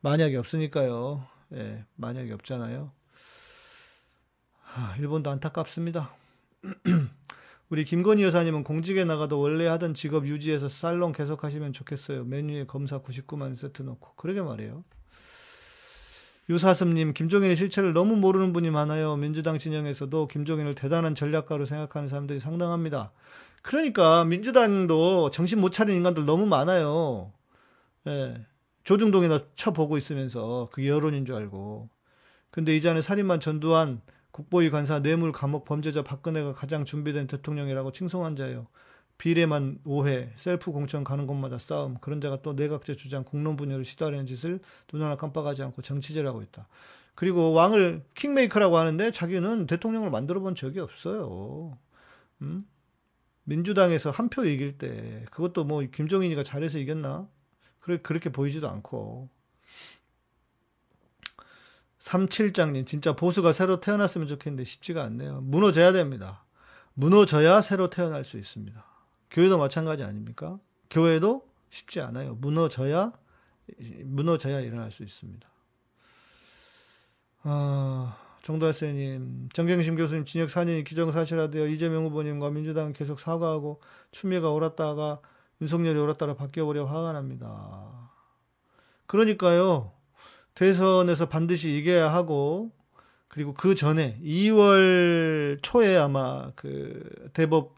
만약이 없으니까요. 예, 만약이 없잖아요. 아, 일본도 안타깝습니다. 우리 김건희 여사님은 공직에 나가도 원래 하던 직업 유지해서 살롱 계속 하시면 좋겠어요. 메뉴에 검사 99만 세트 넣고. 그러게 말이에요. 유사슴님, 김종인의 실체를 너무 모르는 분이 많아요. 민주당 진영에서도 김종인을 대단한 전략가로 생각하는 사람들이 상당합니다. 그러니까 민주당도 정신 못 차린 인간들 너무 많아요. 예. 조중동이나 쳐보고 있으면서 그게 여론인 줄 알고. 근데 이전에 살인만 전두환 국보위 관사 뇌물 감옥 범죄자 박근혜가 가장 준비된 대통령이라고 칭송한 자예요. 비례만 오해, 셀프 공천 가는 곳마다 싸움, 그런 자가 또 내각제 주장, 공론 분열을 시도하려는 짓을 눈 하나 깜빡하지 않고 정치질 하고 있다. 그리고 왕을 킹메이커라고 하는데 자기는 대통령을 만들어 본 적이 없어요. 음? 민주당에서 한 표 이길 때 그것도 뭐 김종인이가 잘해서 이겼나? 그래 그렇게 보이지도 않고. 37장님 진짜 보수가 새로 태어났으면 좋겠는데 쉽지가 않네요. 무너져야 됩니다. 무너져야 새로 태어날 수 있습니다. 교회도 마찬가지 아닙니까? 교회도 쉽지 않아요. 무너져야 무너져야 일어날 수 있습니다. 아, 정달세님, 정경심 교수님 진역 4년이 기정사실화되어 이재명 후보님과 민주당 계속 사과하고 추미애가 옳았다가 윤석열이 옳았다가 바뀌어버려 화가 납니다. 그러니까요, 대선에서 반드시 이겨야 하고, 그리고 그 전에 2월 초에 아마 그 대법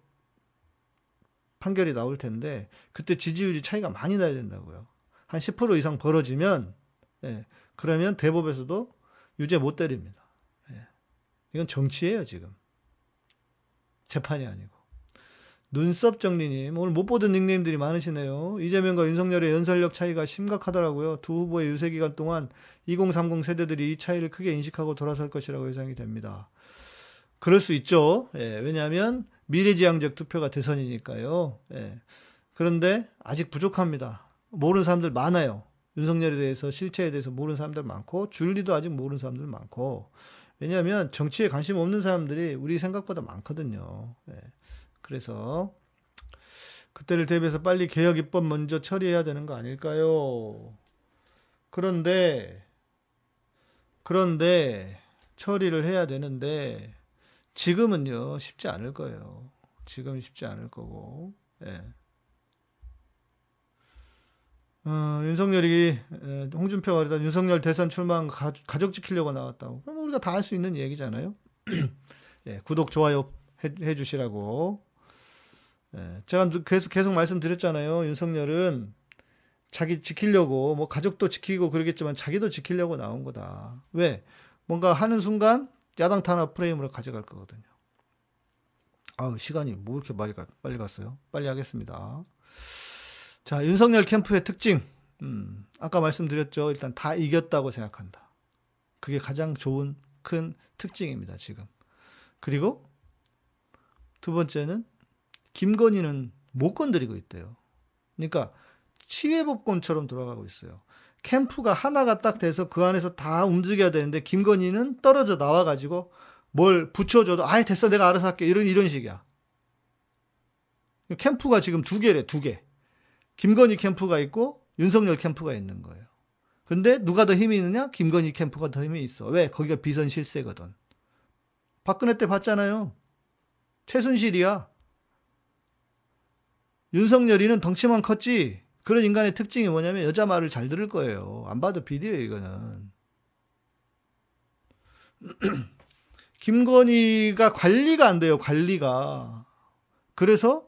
판결이 나올 텐데 그때 지지율이 차이가 많이 나야 된다고요. 한 10% 이상 벌어지면 예, 그러면 대법에서도 유죄 못 때립니다. 예. 이건 정치예요 지금 재판이 아니고 눈썹 정리님 오늘 못 보던 닉네임들이 많으시네요. 이재명과 윤석열의 연설력 차이가 심각하더라고요. 두 후보의 유세 기간 동안 2030 세대들이 이 차이를 크게 인식하고 돌아설 것이라고 예상이 됩니다. 그럴 수 있죠. 예, 왜냐하면 미래지향적 투표가 대선이니까요. 예. 그런데 아직 부족합니다. 모르는 사람들 많아요. 윤석열에 대해서 실체에 대해서 모르는 사람들 많고 줄리도 아직 모르는 사람들 많고 왜냐하면 정치에 관심 없는 사람들이 우리 생각보다 많거든요. 예. 그래서 그때를 대비해서 빨리 개혁 입법 먼저 처리해야 되는 거 아닐까요? 그런데 그런데 처리를 해야 되는데 지금은요, 쉽지 않을 거예요. 지금은 쉽지 않을 거고, 예. 어, 윤석열이 에, 홍준표가 그러다 윤석열 대선 출마한 가, 족 지키려고 나왔다고. 그럼 우리가 다 할 수 있는 얘기잖아요. 예, 구독 좋아요 해, 해 주시라고. 예, 제가 계속 계속 말씀드렸잖아요. 윤석열은 자기 지키려고 뭐 가족도 지키고 그러겠지만 자기도 지키려고 나온 거다. 왜? 뭔가 하는 순간 야당 탄압 프레임으로 가져갈 거거든요. 아우, 시간이 뭐 이렇게 빨리, 가, 빨리 갔어요? 빨리 하겠습니다. 자, 윤석열 캠프의 특징. 음, 아까 말씀드렸죠. 일단 다 이겼다고 생각한다. 그게 가장 좋은 큰 특징입니다, 지금. 그리고 두 번째는 김건희는 못 건드리고 있대요. 그러니까 치외법권처럼 돌아가고 있어요. 캠프가 하나가 딱 돼서 그 안에서 다 움직여야 되는데 김건희는 떨어져 나와 가지고 뭘 붙여줘도 아예 됐어 내가 알아서 할게 이런 이런 식이야. 캠프가 지금 두 개래 두 개. 김건희 캠프가 있고 윤석열 캠프가 있는 거예요. 근데 누가 더 힘이 있느냐? 김건희 캠프가 더 힘이 있어. 왜? 거기가 비선 실세거든. 박근혜 때 봤잖아요. 최순실이야. 윤석열이는 덩치만 컸지 그런 인간의 특징이 뭐냐면 여자 말을 잘 들을 거예요. 안 봐도 비디오예요, 이거는. 김건희가 관리가 안 돼요, 관리가. 그래서,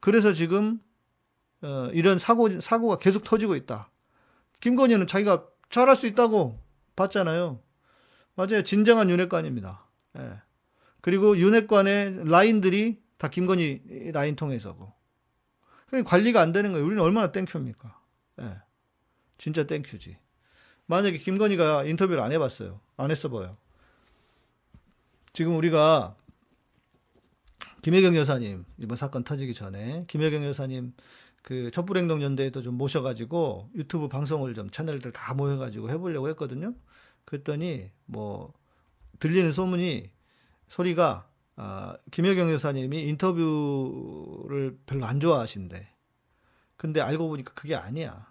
그래서 지금, 어, 이런 사고, 사고가 계속 터지고 있다. 김건희는 자기가 잘할 수 있다고 봤잖아요. 맞아요. 진정한 윤핵관입니다. 예. 그리고 윤핵관의 라인들이 다 김건희 라인 통해서고. 관리가 안 되는 거예요. 우리는 얼마나 thank you입니까? 예. 진짜 thank you지. 만약에 김건희가 인터뷰를 안 해봤어요. 안 했어 보여. 지금 우리가 김혜경 여사님 이번 사건 터지기 전에 김혜경 여사님 그 촛불행동 연대에도 좀 모셔가지고 유튜브 방송을 좀 채널들 다 모여가지고 해보려고 했거든요. 그랬더니 뭐 들리는 소문이 소리가 아, 김여경 여사님이 인터뷰를 별로 안 좋아하신대. 근데 알고 보니까 그게 아니야.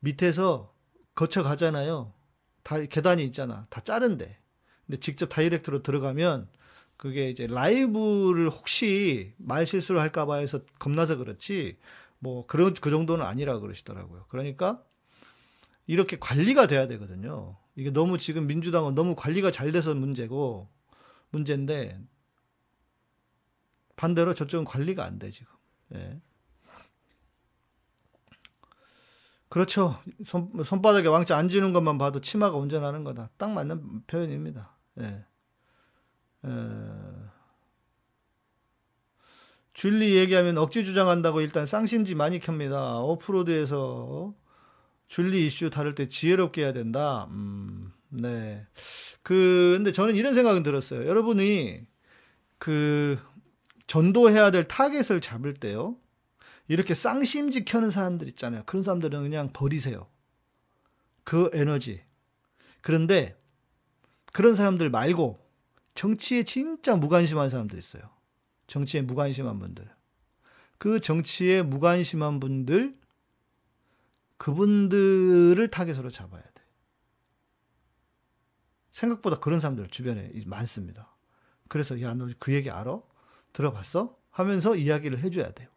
밑에서 거쳐 가잖아요. 다 계단이 있잖아. 다 자른데. 근데 직접 다이렉트로 들어가면 그게 이제 라이브를 혹시 말 실수를 할까봐 해서 겁나서 그렇지 뭐 그런 그 정도는 아니라 그러시더라고요. 그러니까 이렇게 관리가 돼야 되거든요. 이게 너무 지금 민주당은 너무 관리가 잘 돼서 문제고 문제인데 반대로 저쪽은 관리가 안 돼 지금. 예. 그렇죠. 손, 손바닥에 왕자 안 지는 것만 봐도 치마가 온전하는 거다. 딱 맞는 표현입니다. 예. 에... 줄리 얘기하면 억지 주장한다고 일단 쌍심지 많이 켭니다. 오프로드에서 줄리 이슈 다룰 때 지혜롭게 해야 된다. 음, 네. 그, 근데 저는 이런 생각은 들었어요. 여러분이 그 전도해야 될 타겟을 잡을 때요. 이렇게 쌍심지 켜는 사람들 있잖아요. 그런 사람들은 그냥 버리세요. 그 에너지. 그런데 그런 사람들 말고 정치에 진짜 무관심한 사람들 있어요. 정치에 무관심한 분들. 그 정치에 무관심한 분들, 그분들을 타겟으로 잡아야 돼. 생각보다 그런 사람들 주변에 많습니다. 그래서, 야, 너 그 얘기 알아? 들어봤어? 하면서 이야기를 해줘야 돼요.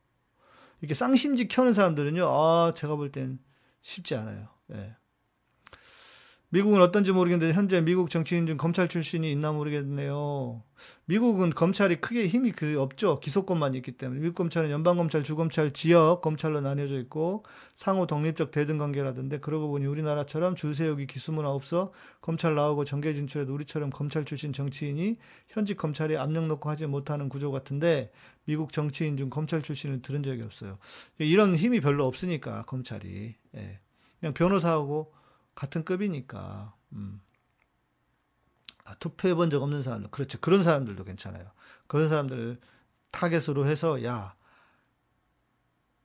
이렇게 쌍심지 켜는 사람들은요, 아, 제가 볼 땐 쉽지 않아요. 예. 미국은 어떤지 모르겠는데 현재 미국 정치인 중 검찰 출신이 있나 모르겠네요. 미국은 검찰이 크게 힘이 그 없죠. 기소권만 있기 때문에 미국 검찰은 연방 검찰, 주검찰, 지역 검찰로 나뉘어져 있고 상호 독립적 대등 관계라던데 그러고 보니 우리나라처럼 줄 세우기 기수문 없어 검찰 나오고 정계 진출해도 우리처럼 검찰 출신 정치인이 현직 검찰에 압력 넣고 하지 못하는 구조 같은데 미국 정치인 중 검찰 출신을 들은 적이 없어요. 이런 힘이 별로 없으니까 검찰이 예. 그냥 변호사하고 같은 급이니까. 음. 아, 투표해 본 적 없는 사람들. 그렇죠. 그런 사람들도 괜찮아요. 그런 사람들 타겟으로 해서, 야,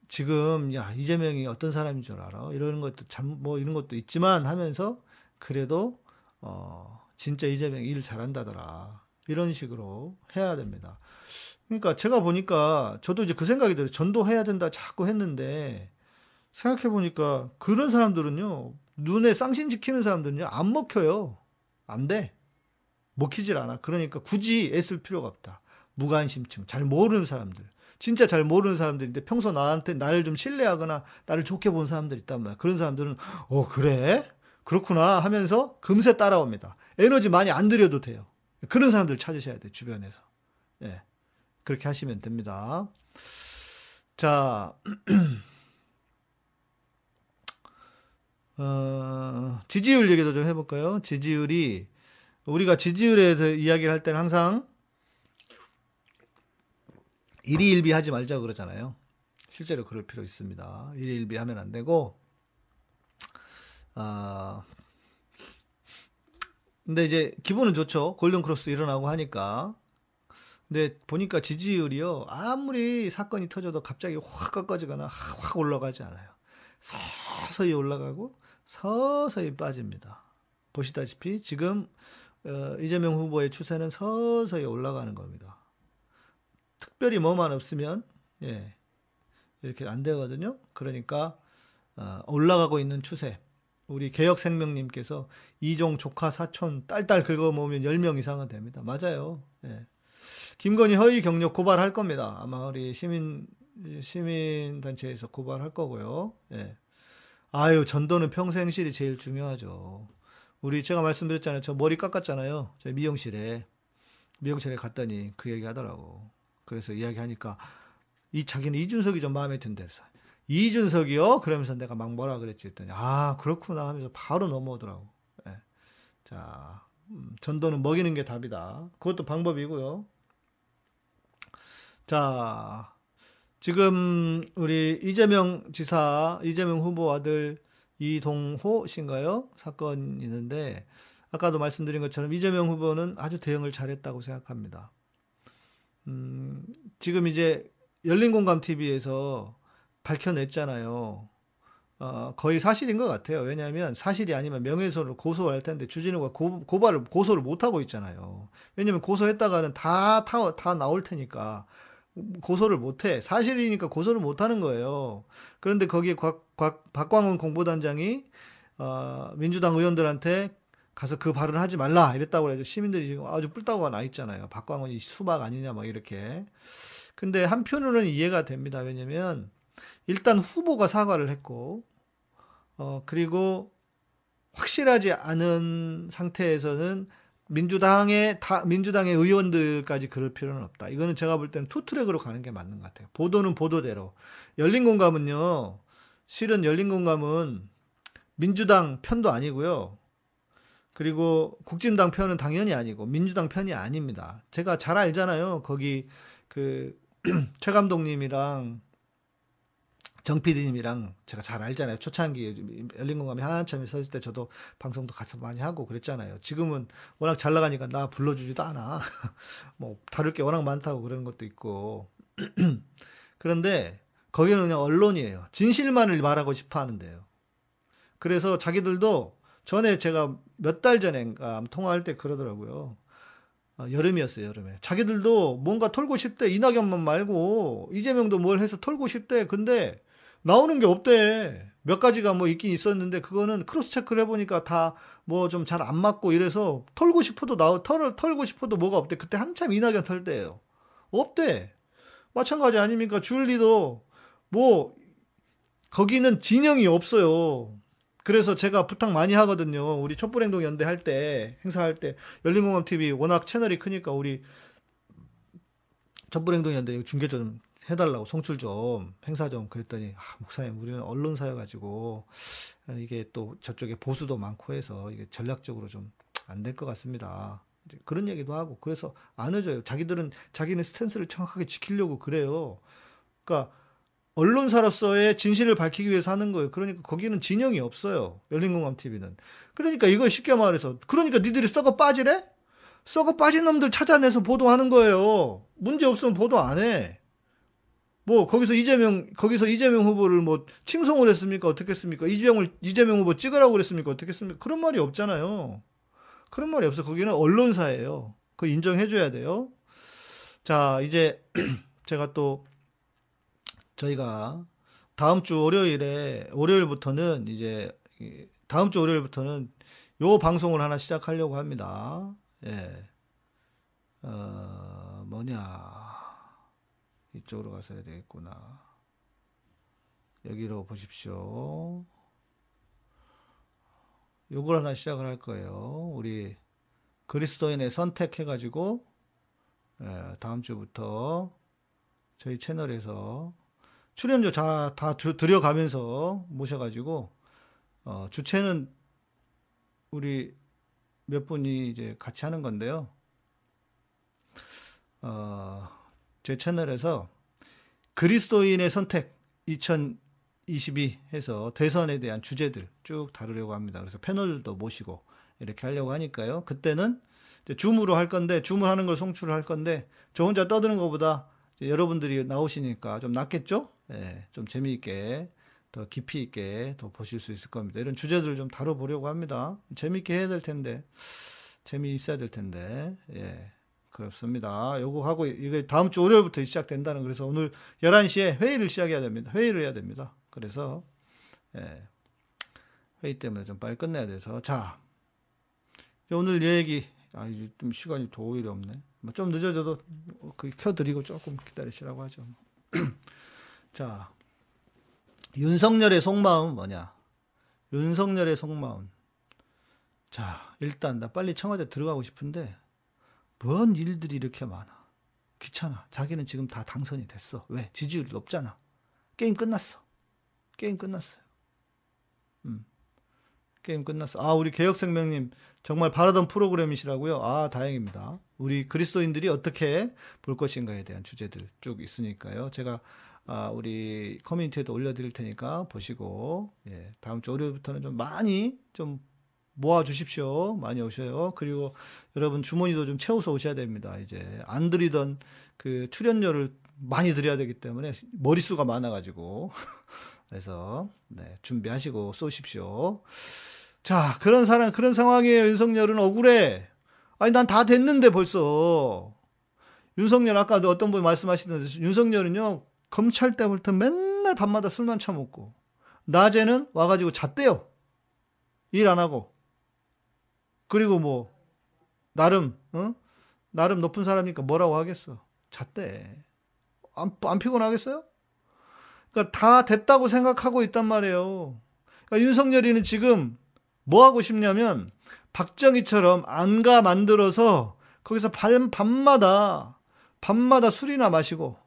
지금, 야, 이재명이 어떤 사람인 줄 알아? 이런 것도 참, 뭐, 이런 것도 있지만 하면서, 그래도, 어, 진짜 이재명이 일 잘한다더라. 이런 식으로 해야 됩니다. 그러니까 제가 보니까, 저도 이제 그 생각이 들어요. 전도해야 된다 자꾸 했는데, 생각해 보니까, 그런 사람들은요, 눈에 쌍심 지키는 사람들은요, 안 먹혀요. 안 돼. 먹히질 않아. 그러니까 굳이 애쓸 필요가 없다. 무관심층, 잘 모르는 사람들. 진짜 잘 모르는 사람들인데 평소 나한테 나를 좀 신뢰하거나 나를 좋게 본 사람들 있단 말이야. 그런 사람들은, 어, 그래? 그렇구나 하면서 금세 따라옵니다. 에너지 많이 안 들여도 돼요. 그런 사람들 찾으셔야 돼, 주변에서. 예. 그렇게 하시면 됩니다. 자, 어, 지지율 얘기도 좀 해볼까요? 지지율이 우리가 지지율에 대해서 이야기를 할 때는 항상 일희일비 하지 말자 그러잖아요. 실제로 그럴 필요 있습니다. 일희일비 하면 안 되고, 아, 근데 이제 기분은 좋죠. 골든 크로스 일어나고 하니까. 근데 보니까 지지율이요. 아무리 사건이 터져도 갑자기 확 꺾어지거나 확 올라가지 않아요. 서서히 올라가고 서서히 빠집니다. 보시다시피 지금 어, 이재명 후보의 추세는 서서히 올라가는 겁니다. 특별히 뭐만 없으면 예, 이렇게 안 되거든요. 그러니까 어, 올라가고 있는 추세. 우리 개혁생명님께서 이종 조카 사촌 딸딸 긁어 모으면 10명 이상은 됩니다. 맞아요. 예. 김건희 허위 경력 고발할 겁니다. 아마 우리 시민 시민 단체에서 고발할 거고요. 예. 아유, 전도는 평생실이 제일 중요하죠. 우리 제가 말씀드렸잖아요. 저 머리 깎았잖아요. 저 미용실에. 미용실에 갔더니 그 얘기 하더라고. 그래서 이야기 하니까 이 자기는 이준석이 좀 마음에. 그래서 이준석이요? 그러면서 내가 막 뭐라 그랬지 했더니 아, 그렇구나 하면서 바로 넘어오더라고. 예. 자, 음, 전도는 먹이는 게 답이다. 그것도 방법이고요. 자, 지금 우리 이재명 지사, 이재명 후보 아들 이동호 씨인가요? 사건이 있는데 아까도 말씀드린 것처럼 이재명 후보는 아주 대응을 잘했다고 생각합니다. 음, 지금 이제 열린공감 TV에서 밝혀냈잖아요. 어, 거의 사실인 것 같아요. 왜냐하면 사실이 아니면 명예훼손으로 고소할 텐데 주진우가 고, 고발을 고소를 못 하고 있잖아요. 왜냐면 고소했다가는 다, 다, 다 나올 테니까 고소를 못 해. 사실이니까 고소를 못 하는 거예요. 그런데 거기에 곽, 곽, 박광훈 공보단장이 어, 민주당 의원들한테 가서 그 발언을 하지 말라 이랬다고 해서 시민들이 지금 아주 뿔따구가 나 있잖아요. 박광훈이 수박 아니냐 막 이렇게. 근데 한편으로는 이해가 됩니다. 왜냐면 일단 후보가 사과를 했고, 어, 그리고 확실하지 않은 상태에서는 민주당의, 다, 민주당의 의원들까지 그럴 필요는 없다. 이거는 제가 볼 때는 투트랙으로 가는 게 맞는 것 같아요. 보도는 보도대로. 열린 공감은요, 실은 열린 공감은 민주당 편도 아니고요. 그리고 국진당 편은 당연히 아니고 민주당 편이 아닙니다. 제가 잘 알잖아요. 거기 그 최 감독님이랑 정 PD님이랑 제가 잘 알잖아요. 초창기 열린 공감이 한참 있었을 때 저도 방송도 같이 많이 하고 그랬잖아요. 지금은 워낙 잘 나가니까 나 불러주지도 않아. 뭐 다룰 게 워낙 많다고 그러는 것도 있고. 그런데 거기는 그냥 언론이에요. 진실만을 말하고 싶어 하는데요. 그래서 자기들도 전에 제가 몇 달 전인가 통화할 때 그러더라고요. 어, 여름이었어요, 여름에. 자기들도 뭔가 털고 싶대. 이낙연만 말고 이재명도 뭘 해서 털고 싶대. 근데 나오는 게 없대. 몇 가지가 뭐 있긴 있었는데 그거는 크로스 체크를 해보니까 다 뭐 좀 잘 안 맞고 이래서 털고 싶어도 나 털, 털고 싶어도 뭐가 없대. 그때 한참 이낙연 털 때예요. 없대. 마찬가지 아닙니까? 줄리도 뭐 거기는 진영이 없어요. 그래서 제가 부탁 많이 하거든요. 우리 촛불행동 연대 할 때, 행사할 때, 열린공감 TV 워낙 채널이 크니까 우리 촛불행동 연대 중계 좀 해달라고 송출 좀 행사 좀 그랬더니 아, 목사님 우리는 언론사여가지고 이게 또 저쪽에 보수도 많고 해서 이게 전략적으로 좀 안 될 것 같습니다. 그런 얘기도 하고 그래서 안 해줘요. 자기들은 자기네 스탠스를 정확하게 지키려고 그래요. 그러니까 언론사로서의 진실을 밝히기 위해서 하는 거예요. 그러니까 거기는 진영이 없어요. 열린공감 TV는. 그러니까 이거 쉽게 말해서 그러니까 니들이 썩어 빠지래? 썩어 빠진 놈들 찾아내서 보도하는 거예요. 문제 없으면 보도 안 해. 뭐 거기서 이재명 거기서 이재명 후보를 뭐 칭송을 했습니까? 어떻게 했습니까? 이재명을 이재명 후보 찍으라고 그랬습니까? 어떻게 했습니까? 그런 말이 없잖아요. 그런 말이 없어. 거기는 언론사예요. 그 인정해 줘야 돼요. 자, 이제 제가 또 저희가 다음 주 월요일에 월요일부터는 이제 다음 주 월요일부터는 요 방송을 하나 시작하려고 합니다. 예. 어, 뭐냐. 이쪽으로 가서 해야 되겠구나. 여기로 보십시오. 요걸 하나 시작을 할 거예요. 우리 그리스도인의 선택해가지고 예, 다음 주부터 저희 채널에서 출연료 다, 다 들여가면서 모셔가지고 어, 주체는 우리 몇 분이 이제 같이 하는 건데요. 어, 제 채널에서 그리스도인의 선택 2022 해서 대선에 대한 주제들 쭉 다루려고 합니다. 그래서 패널도 모시고 이렇게 하려고 하니까요. 그때는 줌으로 할 건데 줌을 하는 걸 송출을 할 건데 저 혼자 떠드는 것보다 여러분들이 나오시니까 좀 낫겠죠? 예, 좀 재미있게 더 깊이 있게 더 보실 수 있을 겁니다. 이런 주제들을 좀 다뤄보려고 합니다. 재미있게 해야 될 텐데 재미있어야 될 텐데 예. 그렇습니다. 요거 하고 이게 다음 주 월요일부터 시작된다는 그래서 오늘 11시에 회의를 시작해야 됩니다. 회의를 해야 됩니다. 그래서 예, 회의 때문에 좀 빨리 끝내야 돼서 자 오늘 얘기 아 이제 좀 시간이 도일이 없네. 뭐좀 늦어져도 그 켜드리고 조금 기다리시라고 하죠. 자 윤석열의 속마음 뭐냐? 윤석열의 속마음. 자 일단 나 빨리 청와대 들어가고 싶은데 뭔 일들이 이렇게 많아. 귀찮아. 자기는 지금 다 당선이 됐어. 왜? 지지율이 높잖아. 게임 끝났어. 게임 끝났어요. 음. 게임 끝났어. 아, 우리 개혁생명님 정말 바라던 프로그램이시라고요? 아, 다행입니다. 우리 그리스도인들이 어떻게 볼 것인가에 대한 주제들 쭉 있으니까요. 제가 아, 우리 커뮤니티에도 올려드릴 테니까 보시고, 예, 다음 주 월요일부터는 좀 많이 좀 모아 주십시오. 많이 오셔요. 그리고 여러분 주머니도 좀 채워서 오셔야 됩니다. 이제 안 드리던 그 출연료를 많이 드려야 되기 때문에 머릿수가 많아가지고 그래서 네, 준비하시고 쏘십시오. 자 그런 사람 그런 상황이에요. 윤석열은 억울해. 아니 난 다 됐는데 벌써 윤석열 아까도 어떤 분이 말씀하시던데 윤석열은요 검찰 때부터 맨날 밤마다 술만 처먹고 낮에는 와가지고 잤대요. 일 안 하고 그리고 뭐 나름 어? 나름 높은 사람이니까 뭐라고 하겠어. 잤대. 안, 안 피곤하겠어요? 그러니까 다 됐다고 생각하고 있단 말이에요. 그러니까 윤석열이는 지금 뭐 하고 싶냐면 박정희처럼 안가 만들어서 거기서 밤, 밤마다 밤마다 술이나 마시고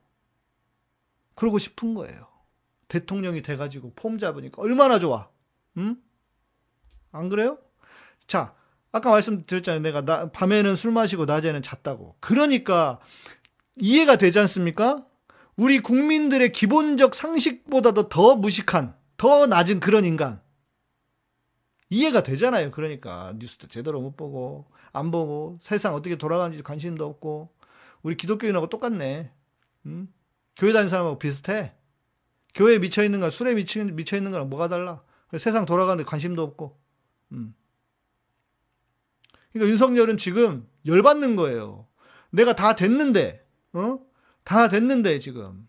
그러고 싶은 거예요. 대통령이 돼가지고 폼 잡으니까 얼마나 좋아. 응? 안 그래요? 자, 아까 말씀드렸잖아요. 내가 나, 밤에는 술 마시고 낮에는 잤다고. 그러니까 이해가 되지 않습니까? 우리 국민들의 기본적 상식보다도 더 무식한, 더 낮은 그런 인간. 이해가 되잖아요. 그러니까 뉴스도 제대로 못 보고 안 보고 세상 어떻게 돌아가는지 관심도 없고 우리 기독교인하고 똑같네. 음? 교회 다니는 사람하고 비슷해. 교회에 미쳐 있는 거, 술에 미쳐, 미쳐 있는 거랑 뭐가 달라? 세상 돌아가는데 관심도 없고. 음. 그러니까 윤석열은 지금 열받는 거예요. 내가 다 됐는데, 어? 다 됐는데, 지금.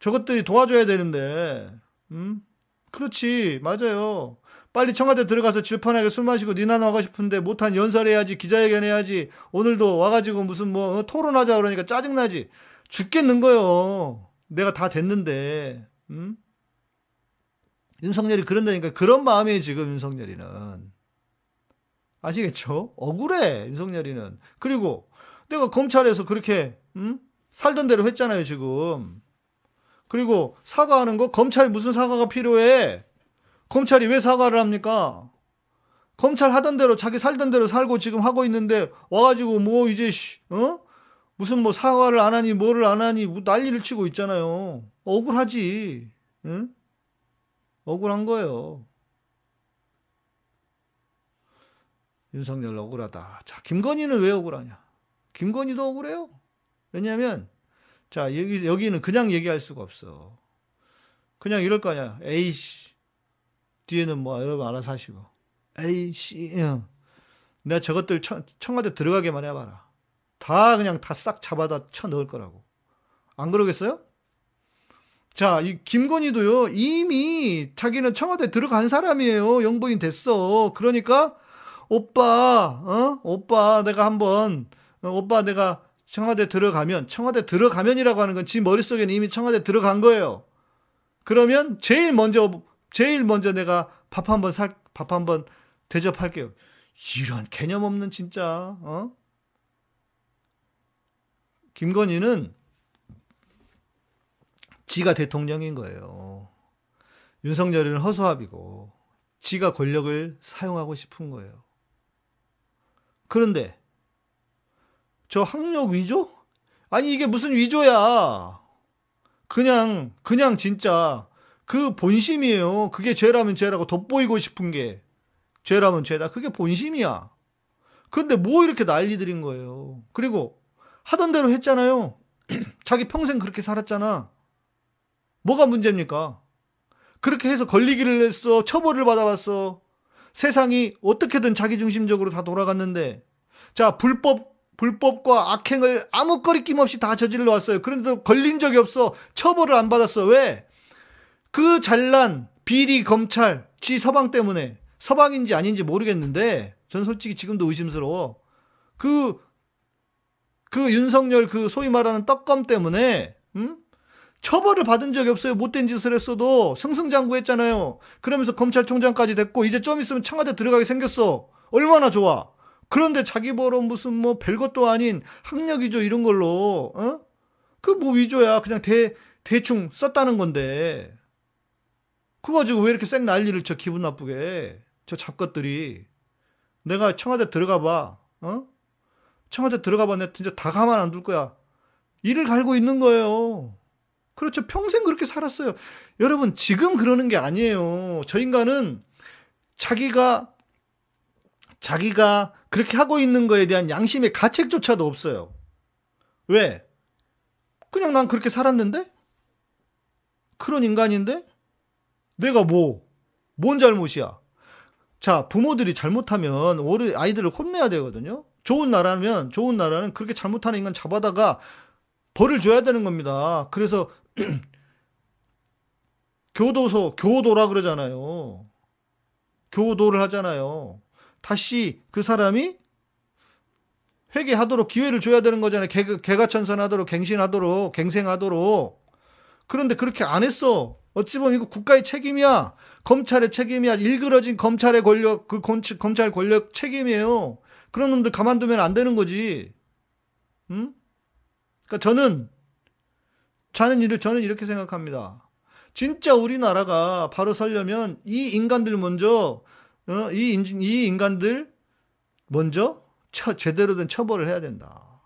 저것들이 도와줘야 되는데, 음? 그렇지, 맞아요. 빨리 청와대 들어가서 질펀하게 술 마시고 니나 나가고 싶은데 못한 연설해야지, 기자회견 해야지, 오늘도 와가지고 무슨 뭐 어? 토론하자 그러니까 짜증나지. 죽겠는 거요. 내가 다 됐는데, 음? 윤석열이 그런다니까 그런 마음이에요, 지금 윤석열이는. 아시겠죠? 억울해, 윤석열이는. 그리고 내가 검찰에서 그렇게, 음? 살던 대로 했잖아요, 지금. 그리고 사과하는 거, 검찰이 무슨 사과가 필요해? 검찰이 왜 사과를 합니까? 검찰 하던 대로 자기 살던 대로 살고 지금 하고 있는데 와가지고 뭐 이제 어 무슨 뭐 사과를 안 하니 뭐를 안 하니 뭐 난리를 치고 있잖아요. 억울하지. 응? 억울한 거예요. 윤석열 억울하다. 자, 김건희는 왜 억울하냐? 김건희도 억울해요. 왜냐면, 자, 여기, 여기는 그냥 얘기할 수가 없어. 그냥 이럴 거 아니야. 에이씨. 뒤에는 뭐, 여러분 알아서 하시고. 응. 내가 저것들 청, 청와대 들어가게만 해봐라. 다 그냥 다 싹 잡아다 쳐 넣을 거라고. 안 그러겠어요? 자, 이 김건희도요, 이미 자기는 청와대 들어간 사람이에요. 영부인 됐어. 그러니까, 오빠, 어? 오빠, 내가 한번, 어, 오빠, 내가 청와대 들어가면, 청와대 들어가면이라고 하는 건 지 머릿속에는 이미 청와대 들어간 거예요. 그러면 제일 먼저, 제일 먼저 내가 밥 한번 살, 밥 한번 대접할게요. 이런 개념 없는 진짜, 어? 김건희는 지가 대통령인 거예요. 윤석열이는 허수아비고, 지가 권력을 사용하고 싶은 거예요. 그런데 저 학력 위조? 아니 이게 무슨 위조야? 그냥 그냥 진짜 그 본심이에요. 그게 죄라면 죄라고 돋보이고 싶은 게 죄라면 죄다. 그게 본심이야. 근데 뭐 이렇게 난리들인 거예요. 그리고 하던 대로 했잖아요. 자기 평생 그렇게 살았잖아. 뭐가 문제입니까? 그렇게 해서 걸리기를 했어. 처벌을 받아봤어. 세상이 어떻게든 자기중심적으로 다 돌아갔는데 자 불법 불법과 악행을 아무 거리낌 없이 다 저질러 왔어요. 그런데도 걸린 적이 없어. 처벌을 안 받았어. 왜? 그 잘난 비리 검찰 지 서방 때문에 서방인지 아닌지 모르겠는데 전 솔직히 지금도 의심스러워. 그, 그 윤석열 그 소위 말하는 떡검 때문에, 음? 처벌을 받은 적이 없어요. 못된 짓을 했어도 승승장구했잖아요. 그러면서 검찰총장까지 됐고 이제 좀 있으면 청와대 들어가게 생겼어. 얼마나 좋아. 그런데 자기 벌어 무슨 뭐 별것도 아닌 학력 위조 이런 걸로 어? 그 뭐 위조야. 그냥 대 대충 썼다는 건데. 그거 가지고 왜 이렇게 쌩 난리를 쳐 기분 나쁘게. 저 잡것들이 내가 청와대 들어가 봐. 어? 청와대 들어가 봐. 내가 진짜 다 가만 안 둘 거야. 일을 갈고 있는 거예요. 그렇죠. 평생 그렇게 살았어요. 여러분, 지금 그러는 게 아니에요. 저 인간은 자기가, 자기가 그렇게 하고 있는 거에 대한 양심의 가책조차도 없어요. 왜? 그냥 난 그렇게 살았는데? 그런 인간인데? 내가 뭐, 뭔 잘못이야? 자, 부모들이 잘못하면 오래 아이들을 혼내야 되거든요. 좋은 나라면, 좋은 나라는 그렇게 잘못하는 인간 잡아다가 벌을 줘야 되는 겁니다. 그래서 교도소, 교도라 그러잖아요. 교도를 하잖아요. 다시 그 사람이 회개하도록 기회를 줘야 되는 거잖아요. 개, 개가 천선하도록, 갱신하도록, 갱생하도록. 그런데 그렇게 안 했어. 어찌 보면 이거 국가의 책임이야. 검찰의 책임이야. 일그러진 검찰의 권력, 그 검찰 권력 책임이에요. 그런 놈들 가만두면 안 되는 거지. 응? 그러니까 저는, 저는, 이를, 저는 이렇게 생각합니다. 진짜 우리나라가 바로 서려면 이 인간들 먼저, 어, 이, 인, 이 인간들 먼저 처, 제대로 된 처벌을 해야 된다.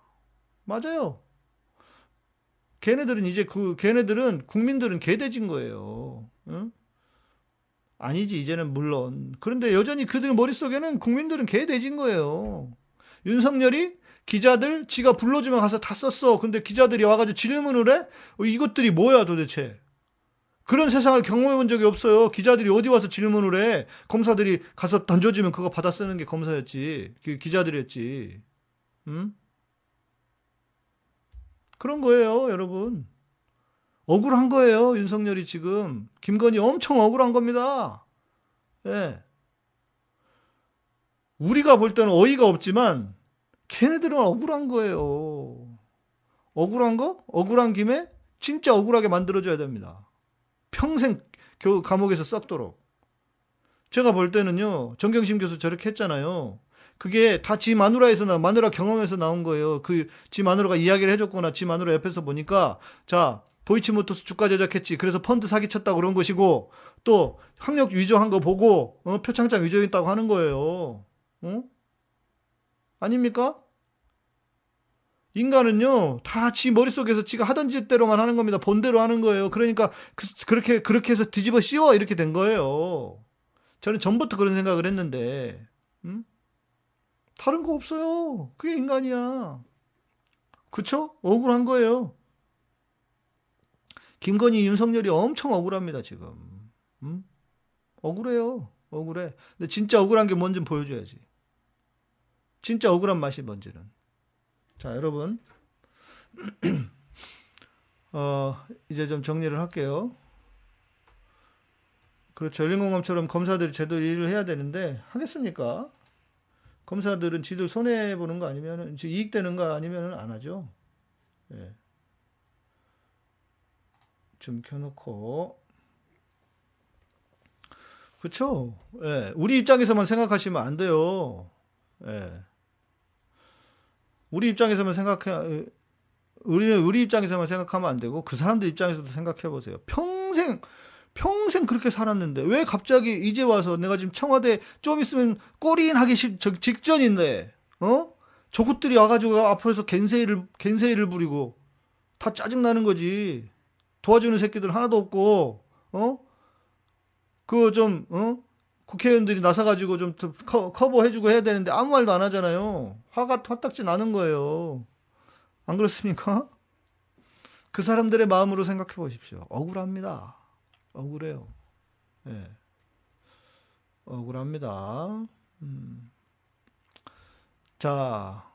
맞아요. 걔네들은 이제 그, 걔네들은, 국민들은 개돼진 거예요. 응? 아니지, 이제는 물론. 그런데 여전히 그들 머릿속에는 국민들은 개돼진 거예요. 윤석열이 기자들 지가 불러주면 가서 다 썼어. 근데 기자들이 와가지고 질문을 해? 어, 이것들이 뭐야 도대체? 그런 세상을 경험해 본 적이 없어요. 기자들이 어디 와서 질문을 해. 검사들이 가서 던져주면 그거 받아 쓰는 게 검사였지. 기자들이었지. 응? 그런 거예요, 여러분. 억울한 거예요, 윤석열이 지금. 김건희 엄청 억울한 겁니다. 예. 우리가 볼 때는 어이가 없지만, 걔네들은 억울한 거예요. 억울한 거? 억울한 김에 진짜 억울하게 만들어줘야 됩니다. 평생 교, 감옥에서 썩도록. 제가 볼 때는요, 정경심 교수 저렇게 했잖아요. 그게 다 지 마누라에서 나 마누라 경험에서 나온 거예요. 그 지 마누라가 이야기를 해줬거나 지 마누라 옆에서 보니까 자 도이치모터스 주가 조작했지. 그래서 펀드 사기쳤다 그런 것이고 또 학력 위조한 거 보고 어, 표창장 위조했다고 하는 거예요. 어? 아닙니까? 인간은요 다 지 머릿속에서 지가 하던 짓대로만 하는 겁니다. 본대로 하는 거예요. 그러니까 그, 그렇게 그렇게 해서 뒤집어 씌워 이렇게 된 거예요. 저는 전부터 그런 생각을 했는데 음? 다른 거 없어요. 그게 인간이야. 그쵸? 억울한 거예요. 김건희, 윤석열이 엄청 억울합니다, 지금. 음? 억울해요. 억울해. 근데 진짜 억울한 게 뭔지 보여줘야지. 진짜 억울한 맛이 뭔지는. 자, 여러분. 어, 이제 좀 정리를 할게요. 그렇죠. 열린공감처럼 검사들이 제대로 일을 해야 되는데, 하겠습니까? 검사들은 지들 손해보는 거 아니면, 이익되는 거 아니면 안 하죠. 예. 좀 켜놓고. 그쵸? 예. 우리 입장에서만 생각하시면 안 돼요. 예. 우리 입장에서만 생각해, 우리는 우리 입장에서만 생각하면 안 되고, 그 사람들 입장에서도 생각해 보세요. 평생, 평생 그렇게 살았는데 왜 갑자기 이제 와서 내가 지금 청와대 좀 있으면 꼬리인하기 직전인데 어 저것들이 와가지고 앞에서 겐세이를 겐세이를 부리고 다 짜증 나는 거지 도와주는 새끼들 하나도 없고 어 그 좀 어? 국회의원들이 나서가지고 좀 커, 커버해주고 해야 되는데 아무 말도 안 하잖아요 화가 화딱지 나는 거예요 안 그렇습니까? 그 사람들의 마음으로 생각해 보십시오 억울합니다. 억울해요. 예. 억울합니다. 음. 자,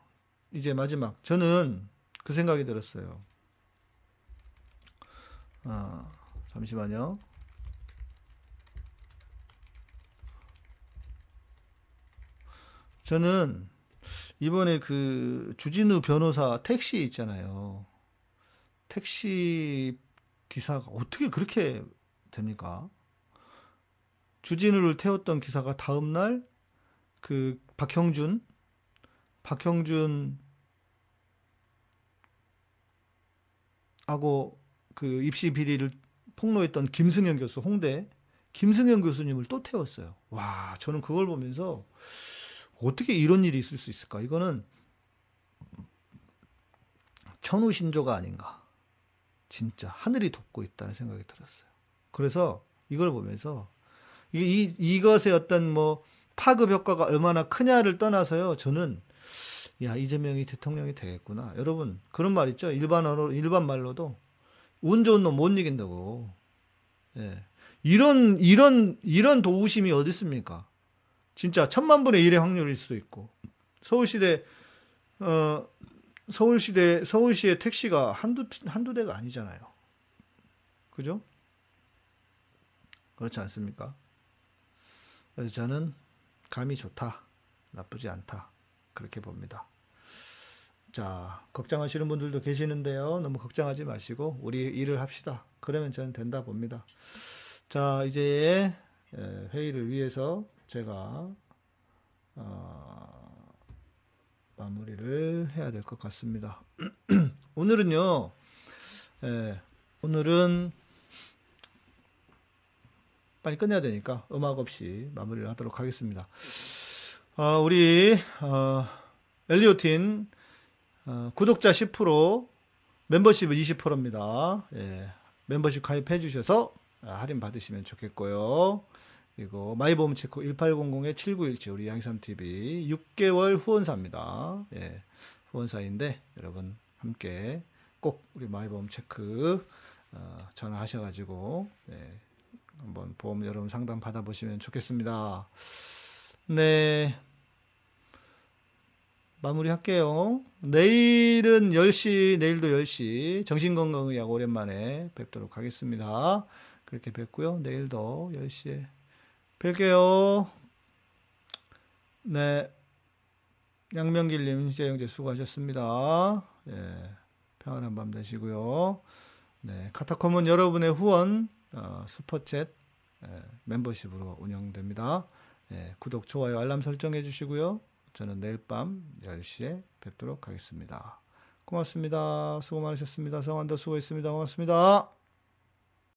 이제 마지막. 저는 그 생각이 들었어요. 아, 잠시만요. 저는 이번에 그 주진우 변호사 택시 있잖아요. 택시 기사가 어떻게 그렇게 됩니까? 주진우를 태웠던 기사가 다음날 그 박형준 박형준 하고 그 입시 비리를 폭로했던 김승현 교수 홍대 김승현 교수님을 또 태웠어요. 와 저는 그걸 보면서 어떻게 이런 일이 있을 수 있을까? 이거는 천우 신조가 아닌가. 진짜 하늘이 돕고 있다는 생각이 들었어요. 그래서 이걸 보면서 이, 이, 것의 어떤 뭐 파급 효과가 얼마나 크냐를 떠나서요. 저는 야, 이재명이 대통령이 되겠구나. 여러분, 그런 말 있죠? 일반어로, 일반 말로도 운 좋은 놈 못 이긴다고. 예. 이런, 이런, 이런 도우심이 어디 있습니까? 진짜 천만 분의 일의 확률일 수도 있고. 서울시대, 어, 서울시대, 서울시의 택시가 한두, 한두 대가 아니잖아요. 그죠? 그렇지 않습니까? 그래서 저는 감이 좋다. 나쁘지 않다. 그렇게 봅니다. 자, 걱정하시는 분들도 계시는데요. 너무 걱정하지 마시고 우리 일을 합시다. 그러면 저는 된다 봅니다. 자, 이제 예, 회의를 위해서 제가 어, 마무리를 해야 될 것 같습니다. 오늘은요. 예, 오늘은 빨리 끝내야 되니까 음악 없이 마무리를 하도록 하겠습니다. 아, 우리 어, 엘리오틴 어, 구독자 10% 멤버십은 20%입니다. 예, 멤버십 가입해 주셔서 아, 할인 받으시면 좋겠고요. 그리고 마이보험 체크 1800-7917 우리 양삼TV 6개월 후원사입니다. 예, 후원사인데 여러분 함께 꼭 우리 마이보험 체크 어, 전화하셔가지고 예, 한번 보험 여러분 상담 받아보시면 좋겠습니다. 네. 마무리 할게요. 내일은 10시, 내일도 10시 정신건강의학 오랜만에 뵙도록 하겠습니다. 그렇게 뵙고요. 내일도 10시에 뵐게요. 네. 양명길님, 희재영재 수고하셨습니다. 예. 평안한 밤 되시고요. 네. 카타콤은 여러분의 후원, 어, 슈퍼챗, 예, 멤버십으로 운영됩니다. 예, 구독, 좋아요, 알람 설정해 주시고요. 저는 내일 밤 10시에 뵙도록 하겠습니다. 고맙습니다. 수고 많으셨습니다. 성환도 수고했습니다. 고맙습니다.